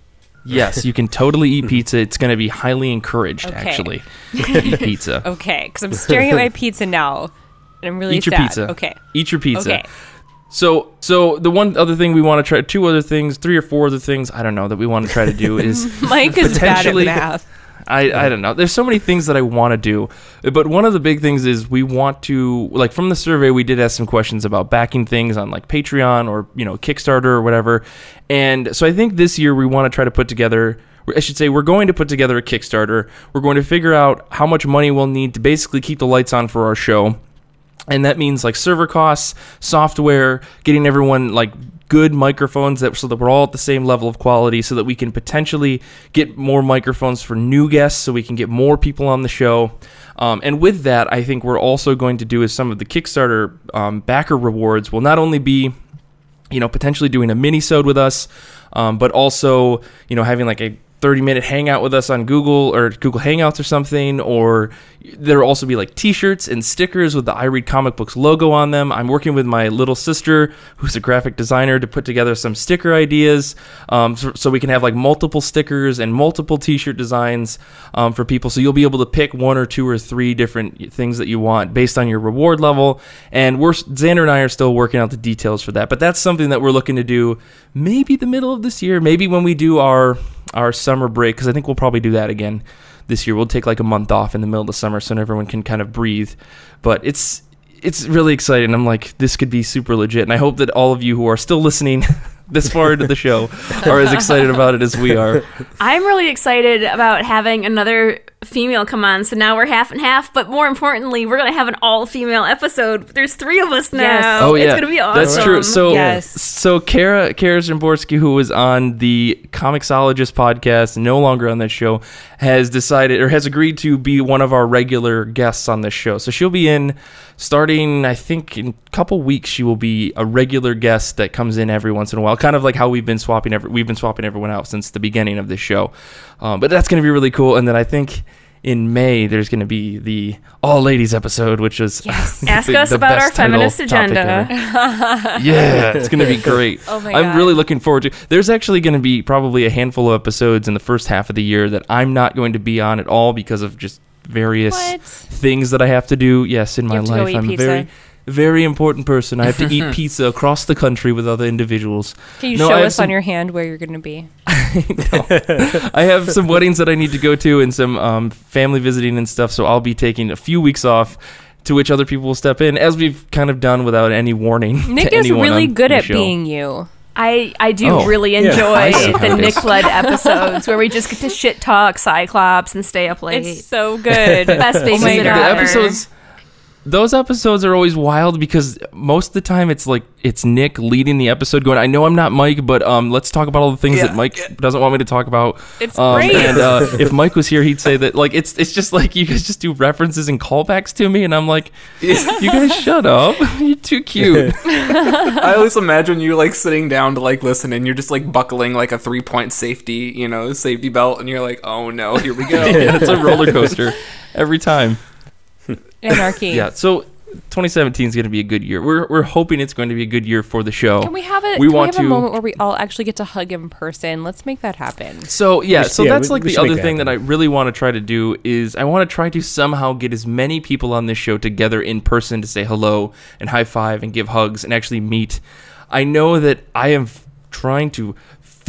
Yes, you can totally eat pizza. It's going to be highly encouraged, Okay. actually, eat pizza. Okay, because I'm staring at my pizza now, and I'm really Eat your pizza. Okay. Eat your pizza. Okay. So, so the one other thing we want to try, two other things, three or four other things, I don't know, that we want to try to do is Mike is bad at math. I, I don't know. There's so many things that I want to do, but one of the big things is we want to like from the survey we did ask some questions about backing things on like Patreon or you know Kickstarter or whatever, and so I think this year we want to try to put together. I should say we're going to put together a Kickstarter. We're going to figure out how much money we'll need to basically keep the lights on for our show. And that means like server costs, software, getting everyone like good microphones that so that we're all at the same level of quality so that we can potentially get more microphones for new guests so we can get more people on the show. Um, and with that, I think we're also going to do is some of the Kickstarter um, backer rewards will not only be you know, potentially doing a mini-sode with us, um, but also, you know, having like a 30 minute hangout with us on Google or Google Hangouts or something, or there'll also be like t-shirts and stickers with the I Read Comic Books logo on them. I'm working with my little sister, who's a graphic designer, to put together some sticker ideas, um, so, so we can have like multiple stickers and multiple t-shirt designs um, for people. So you'll be able to pick one or two or three different things that you want based on your reward level. And we're Xander and I are still working out the details for that, but that's something that we're looking to do maybe the middle of this year, maybe when we do our our summer break, because I think we'll probably do that again this year. We'll take like a month off in the middle of the summer so everyone can kind of breathe. But it's it's really exciting. I'm like, this could be super legit, and I hope that all of you who are still listening this far into the show are as excited about it as we are. I'm really excited about having another female come on. So now we're half and half, but more importantly, we're gonna have an all female episode. There's three of us now. Yes. Oh yeah, it's gonna be awesome. That's true. So Yes. so Kara Kara Zimborski, who was on the Comixologist podcast, no longer on that show, has decided or has agreed to be one of our regular guests on this show. So she'll be in starting, I think, in a couple weeks. She will be a regular guest that comes in every once in a while, kind of like how we've been swapping every, we've been swapping everyone out since the beginning of this show. Um, but that's going to be really cool. And then I think. In May, there's going to be the all ladies episode, which is Ask the- us the about our feminist agenda. yeah, it's going to be great. Oh my I'm God. really looking forward to. There's actually going to be probably a handful of episodes in the first half of the year that I'm not going to be on at all because of just various What? things that I have to do. Yes, in my have to go life, I'm pizza. very very important person. I have to eat pizza across the country with other individuals. Can you No, show us some- on your hand where you're going to be? I have some weddings that I need to go to and some um, family visiting and stuff. So I'll be taking a few weeks off. To which other people will step in, as we've kind of done without any warning. Nick to is really on good the at show. being you. I, I do Oh, really enjoy I the. Nick led episodes where we just get to shit talk Cyclops and stay up late. It's so good. Best Oh my the God. ever. episodes those episodes are always wild because most of the time it's like it's Nick leading the episode going I know I'm not Mike but um let's talk about all the things Yeah, that Mike doesn't want me to talk about. It's um, great. and uh, if Mike was here he'd say that like it's it's just like you guys just do references and callbacks to me and I'm like you guys shut up. You're too cute. I always imagine you like sitting down to like listen, and you're just like buckling like a three point safety, you know, safety belt, and you're like, oh no, here we go. yeah it's a roller coaster every time Anarchy. yeah. So 2017 is going to be a good year. We're we're hoping it's going to be a good year for the show. Can we have a We want we have a to- moment where we all actually get to hug in person? Let's make that happen. So yeah, We sh- so yeah, that's we- like we the other that thing that I really want to try to do is I want to try to somehow get as many people on this show together in person to say hello and high five and give hugs and actually meet. I know that I am trying to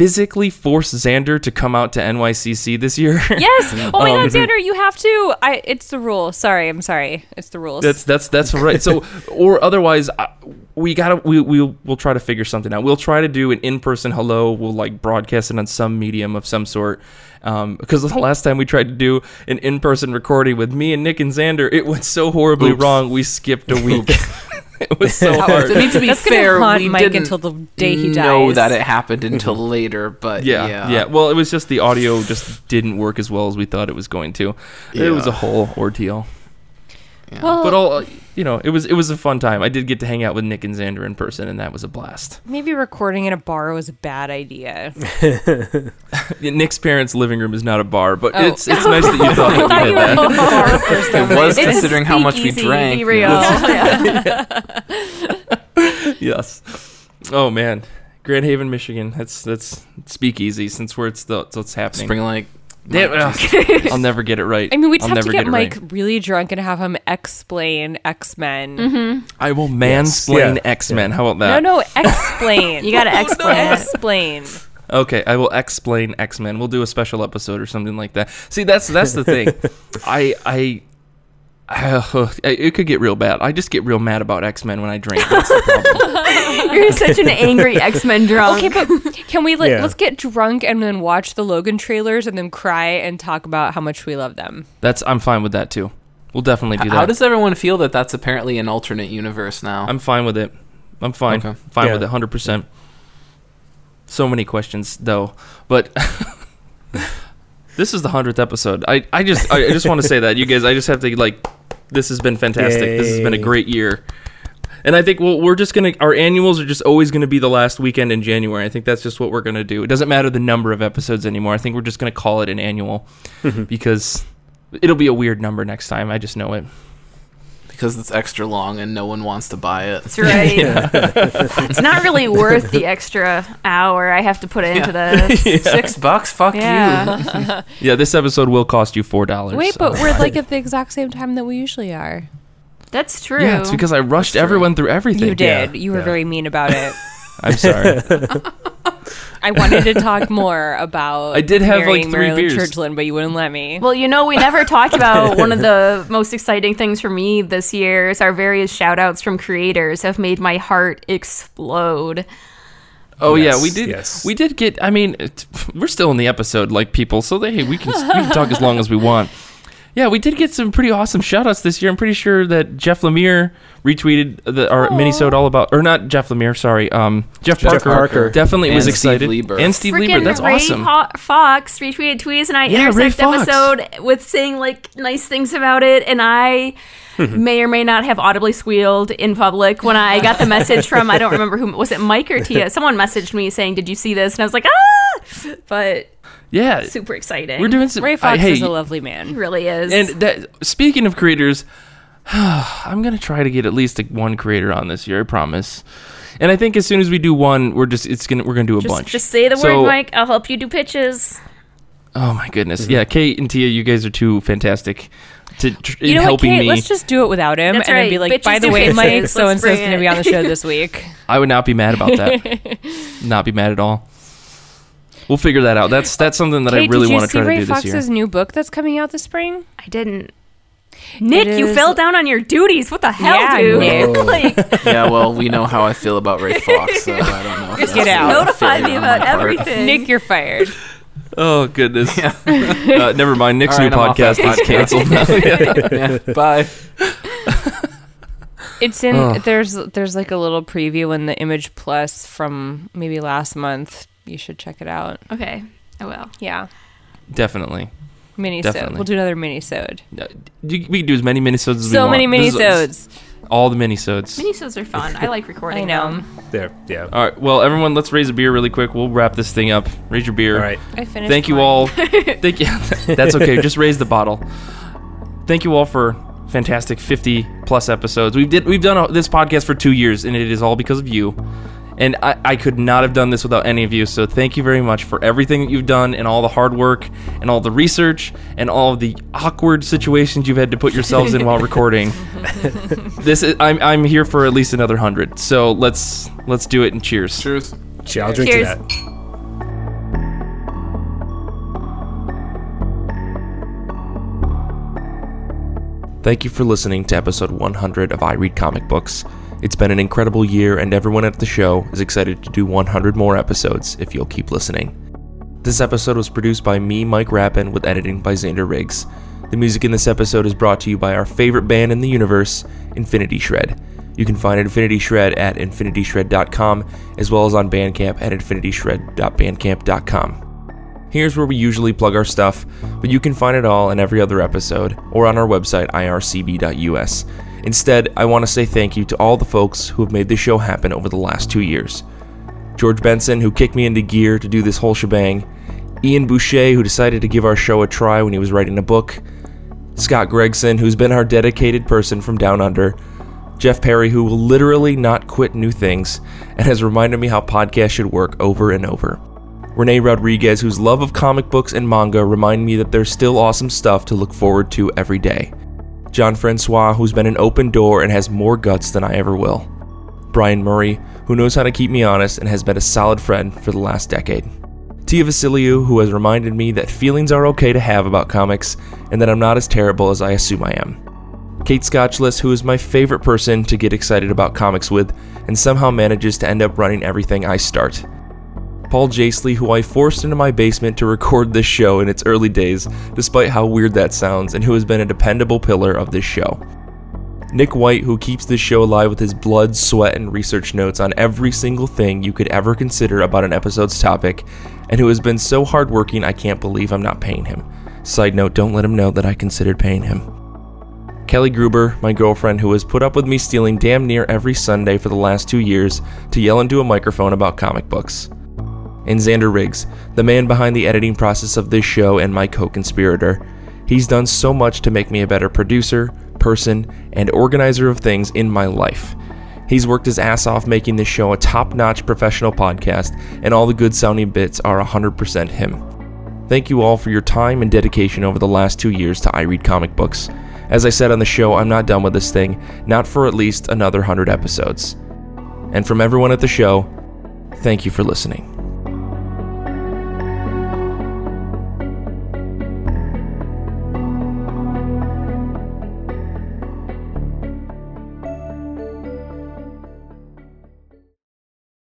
physically force Xander to come out to NYCC this year. Yes. Oh my Um, God, Xander, you have to. I. It's the rule. Sorry, I'm sorry. It's the rules. That's that's that's right. So or otherwise, uh, we gotta we we'll we'll try to figure something out. We'll try to do an in person hello. We'll like broadcast it on some medium of some sort. Um, because the last time we tried to do an in person recording with me and Nick and Xander, it went so horribly Oops. wrong. We skipped a week. it was so I hard. mean, to be That's fair, gonna haunt we Mike didn't until the day he know dies. that it happened mm-hmm. until later. But Yeah, yeah, yeah, Well, it was just the audio just didn't work as well as we thought it was going to. It was a whole ordeal. yeah. Well, But all you know, it was it was a fun time. I did get to hang out with Nick and Xander in person, and that was a blast. maybe recording in a bar was a bad idea. Nick's parents' living room is not a bar, but Oh. it's it's nice that you thought that we you had that. a bar for some it was reason. considering how much we drank. Be real. Yes. Oh man, Grand Haven, Michigan. That's that's speakeasy since where it's the so it's happening. Spring Lake. Damn, ugh, I'll never get it right. I mean, we'd I'll have to never get it Mike right. really drunk and have him explain X Men. Mm-hmm. I will mansplain Yeah. X Men. How about that? no, no, explain. You gotta oh, explain it. explain. Okay, I will explain X Men. We'll do a special episode or something like that. See, that's that's the thing. I I. it could get real bad. I just get real mad about X Men when I drink. That's the problem. You're such an angry X Men drunk. Okay, but can we let, Yeah. let's get drunk and then watch the Logan trailers and then cry and talk about how much we love them? That's I'm fine with that too. We'll definitely do that. How does everyone feel that that's apparently an alternate universe now? I'm fine with it. I'm fine. Okay. Fine Yeah. with it, hundred percent. So many questions though, but this is the hundredth episode. I, I just I just want to say that you guys. I just have to like. This has been fantastic. This has been a great year, and I think well, we're just gonna our annuals are just always gonna be the last weekend in January. I think that's just what we're gonna do. It doesn't matter the number of episodes anymore. I think we're just gonna call it an annual mm-hmm. because it'll be a weird number next time. I just know it. Because it's extra long and no one wants to buy it. That's right. it's not really worth the extra hour I have to put into this. Six bucks? Fuck you. Yeah. Yeah, this episode will cost you four dollars. Wait, but we're like at the exact same time that we usually are. That's true. Yeah, it's because I rushed everyone through everything. You did. Yeah, you were yeah. very mean about it. I'm sorry. I wanted to talk more about. I did have, like, marrying three Marian beers. Churchland, but you wouldn't let me. Well, you know, we never talked about one of the most exciting things for me this year is our various shout outs from creators have made my heart explode. Oh Yes, yeah, we did. yes. We did get. I mean, it, we're still in the episode, like people. So they, we can we can talk as long as we want. Yeah, we did get some pretty awesome shout outs this year. I'm pretty sure that Jeff Lemire retweeted the, our mini-sode all about, or not Jeff Lemire, sorry, um, Jeff, Jeff Parker, Parker. definitely was And Steve excited. Lieber. And Steve Freaking Lieber, that's Ray awesome. Ho- Fawkes retweeted tweets and I Yeah, Ray Fawkes. episode with saying like nice things about it, and I may or may not have audibly squealed in public when I got the message from I don't remember who was it Mike or Tia. Someone messaged me saying, "Did you see this?" And I was like, "Ah!" But yeah, super exciting. we're doing some. Ray I- Fawkes hey, is a lovely man. He man. really is. And that, speaking of creators, I'm gonna try to get at least like, one creator on this year. I promise. And I think as soon as we do one, we're just it's gonna we're gonna do a just, bunch. just say the So- word, Mike. I'll help you do pitches. Oh my goodness! Mm-hmm. Yeah, Kate and Tia, you guys are too fantastic to tr- You in know what, helping Kate? me. Let's just do it without him That's and then right. be like, Bitches by the do way, pitches. Mike, Let's so and so is bring going to it." be on the show this week. I would not be mad about that. not be mad at all. We'll figure that out. That's that's something that I really did you want to see try Ray to do this Fawkes's year. new book that's coming out this spring? I didn't. Nick, you is- fell down on your duties. What the hell, Yeah, dude? Nick. like, Yeah, well, we know how I feel about Ray Fawkes, so I don't know. If Just that's get out. a notify me about everything. Nick, you're fired. Oh goodness! uh, never mind. Nick's All new I'm podcast is canceled. now. Yeah, bye. It's in Ugh. there's there's like a little preview in the Image Plus from maybe last month. You should check it out. okay, I will. Yeah, Definitely. mini Definitely. We'll do another mini sode. Uh, We can do as many minisodes as we want. So many mini This is- sodes. All the minisodes. Minisodes are fun. I like recording. I know. them. There, yeah. All right. Well, everyone, let's raise a beer really quick. We'll wrap this thing up. Raise your beer. All right. I finished. Thank you all. Thank you. That's okay. Just raise the bottle. Thank you all for fantastic 50 plus episodes. We've did we've done this podcast for two years, and it is all because of you. And I, I could not have done this without any of you. So thank you very much for everything that you've done and all the hard work and all the research and all of the awkward situations you've had to put yourselves in while recording. this is I'm I'm here for at least another hundred. So let's let's do it and cheers. Cheers. Cheers. I'll drink Cheers. to that. Thank you for listening to episode 100 of I Read Comic Books. It's been an incredible year, and everyone at the show is excited to do 100 more episodes if you'll keep listening. This episode was produced by me, Mike Rappin, with editing by Xander Riggs. The music in this episode is brought to you by our favorite band in the universe, Infinity Shred. You can find Infinity Shred at infinityshred.com, as well as on Bandcamp at infinityshred.bandcamp.com. Here's where we usually plug our stuff, but you can find it all in every other episode or on our website, ircb.us. Instead, I want to say thank you to all the folks who have made this show happen over the last two years. George Benson, who kicked me into gear to do this whole shebang, Ian Boucher, who decided to give our show a try when he was writing a book, Scott Gregson, who's been our dedicated person from down under, Jeff Perry, who will literally not quit new things and has reminded me how podcasts should work over and over. Renee Rodriguez, whose love of comic books and manga remind me that there's still awesome stuff to look forward to every day. John Francois, who's been an open door and has more guts than I ever will. Brian Murray, who knows how to keep me honest and has been a solid friend for the last decade. Tia Vasiliou, who has reminded me that feelings are okay to have about comics and that I'm not as terrible as I assume I am. Kate Scotchless, who is my favorite person to get excited about comics with and somehow manages to end up running everything I start. Paul Jasley, who I forced into my basement to record this show in its early days, despite how weird that sounds, and who has been a dependable pillar of this show. Nick White, who keeps this show alive with his blood, sweat, and research notes on every single thing you could ever consider about an episode's topic, and who has been so hardworking I can't believe I'm not paying him. Side note, don't let him know that I considered paying him. Kelly Gruber, my girlfriend, who has put up with me stealing damn near every Sunday for the last two years to yell into a microphone about comic books and Xander Riggs, the man behind the editing process of this show and my co conspirator. He's done so much to make me a better producer, person, and organizer of things in my life. He's worked his ass off making this show a top notch professional podcast, and all the good sounding bits are 100% him. Thank you all for your time and dedication over the last two years to I Read Comic Books. As I said on the show, I'm not done with this thing, not for at least another 100 episodes. And from everyone at the show, thank you for listening.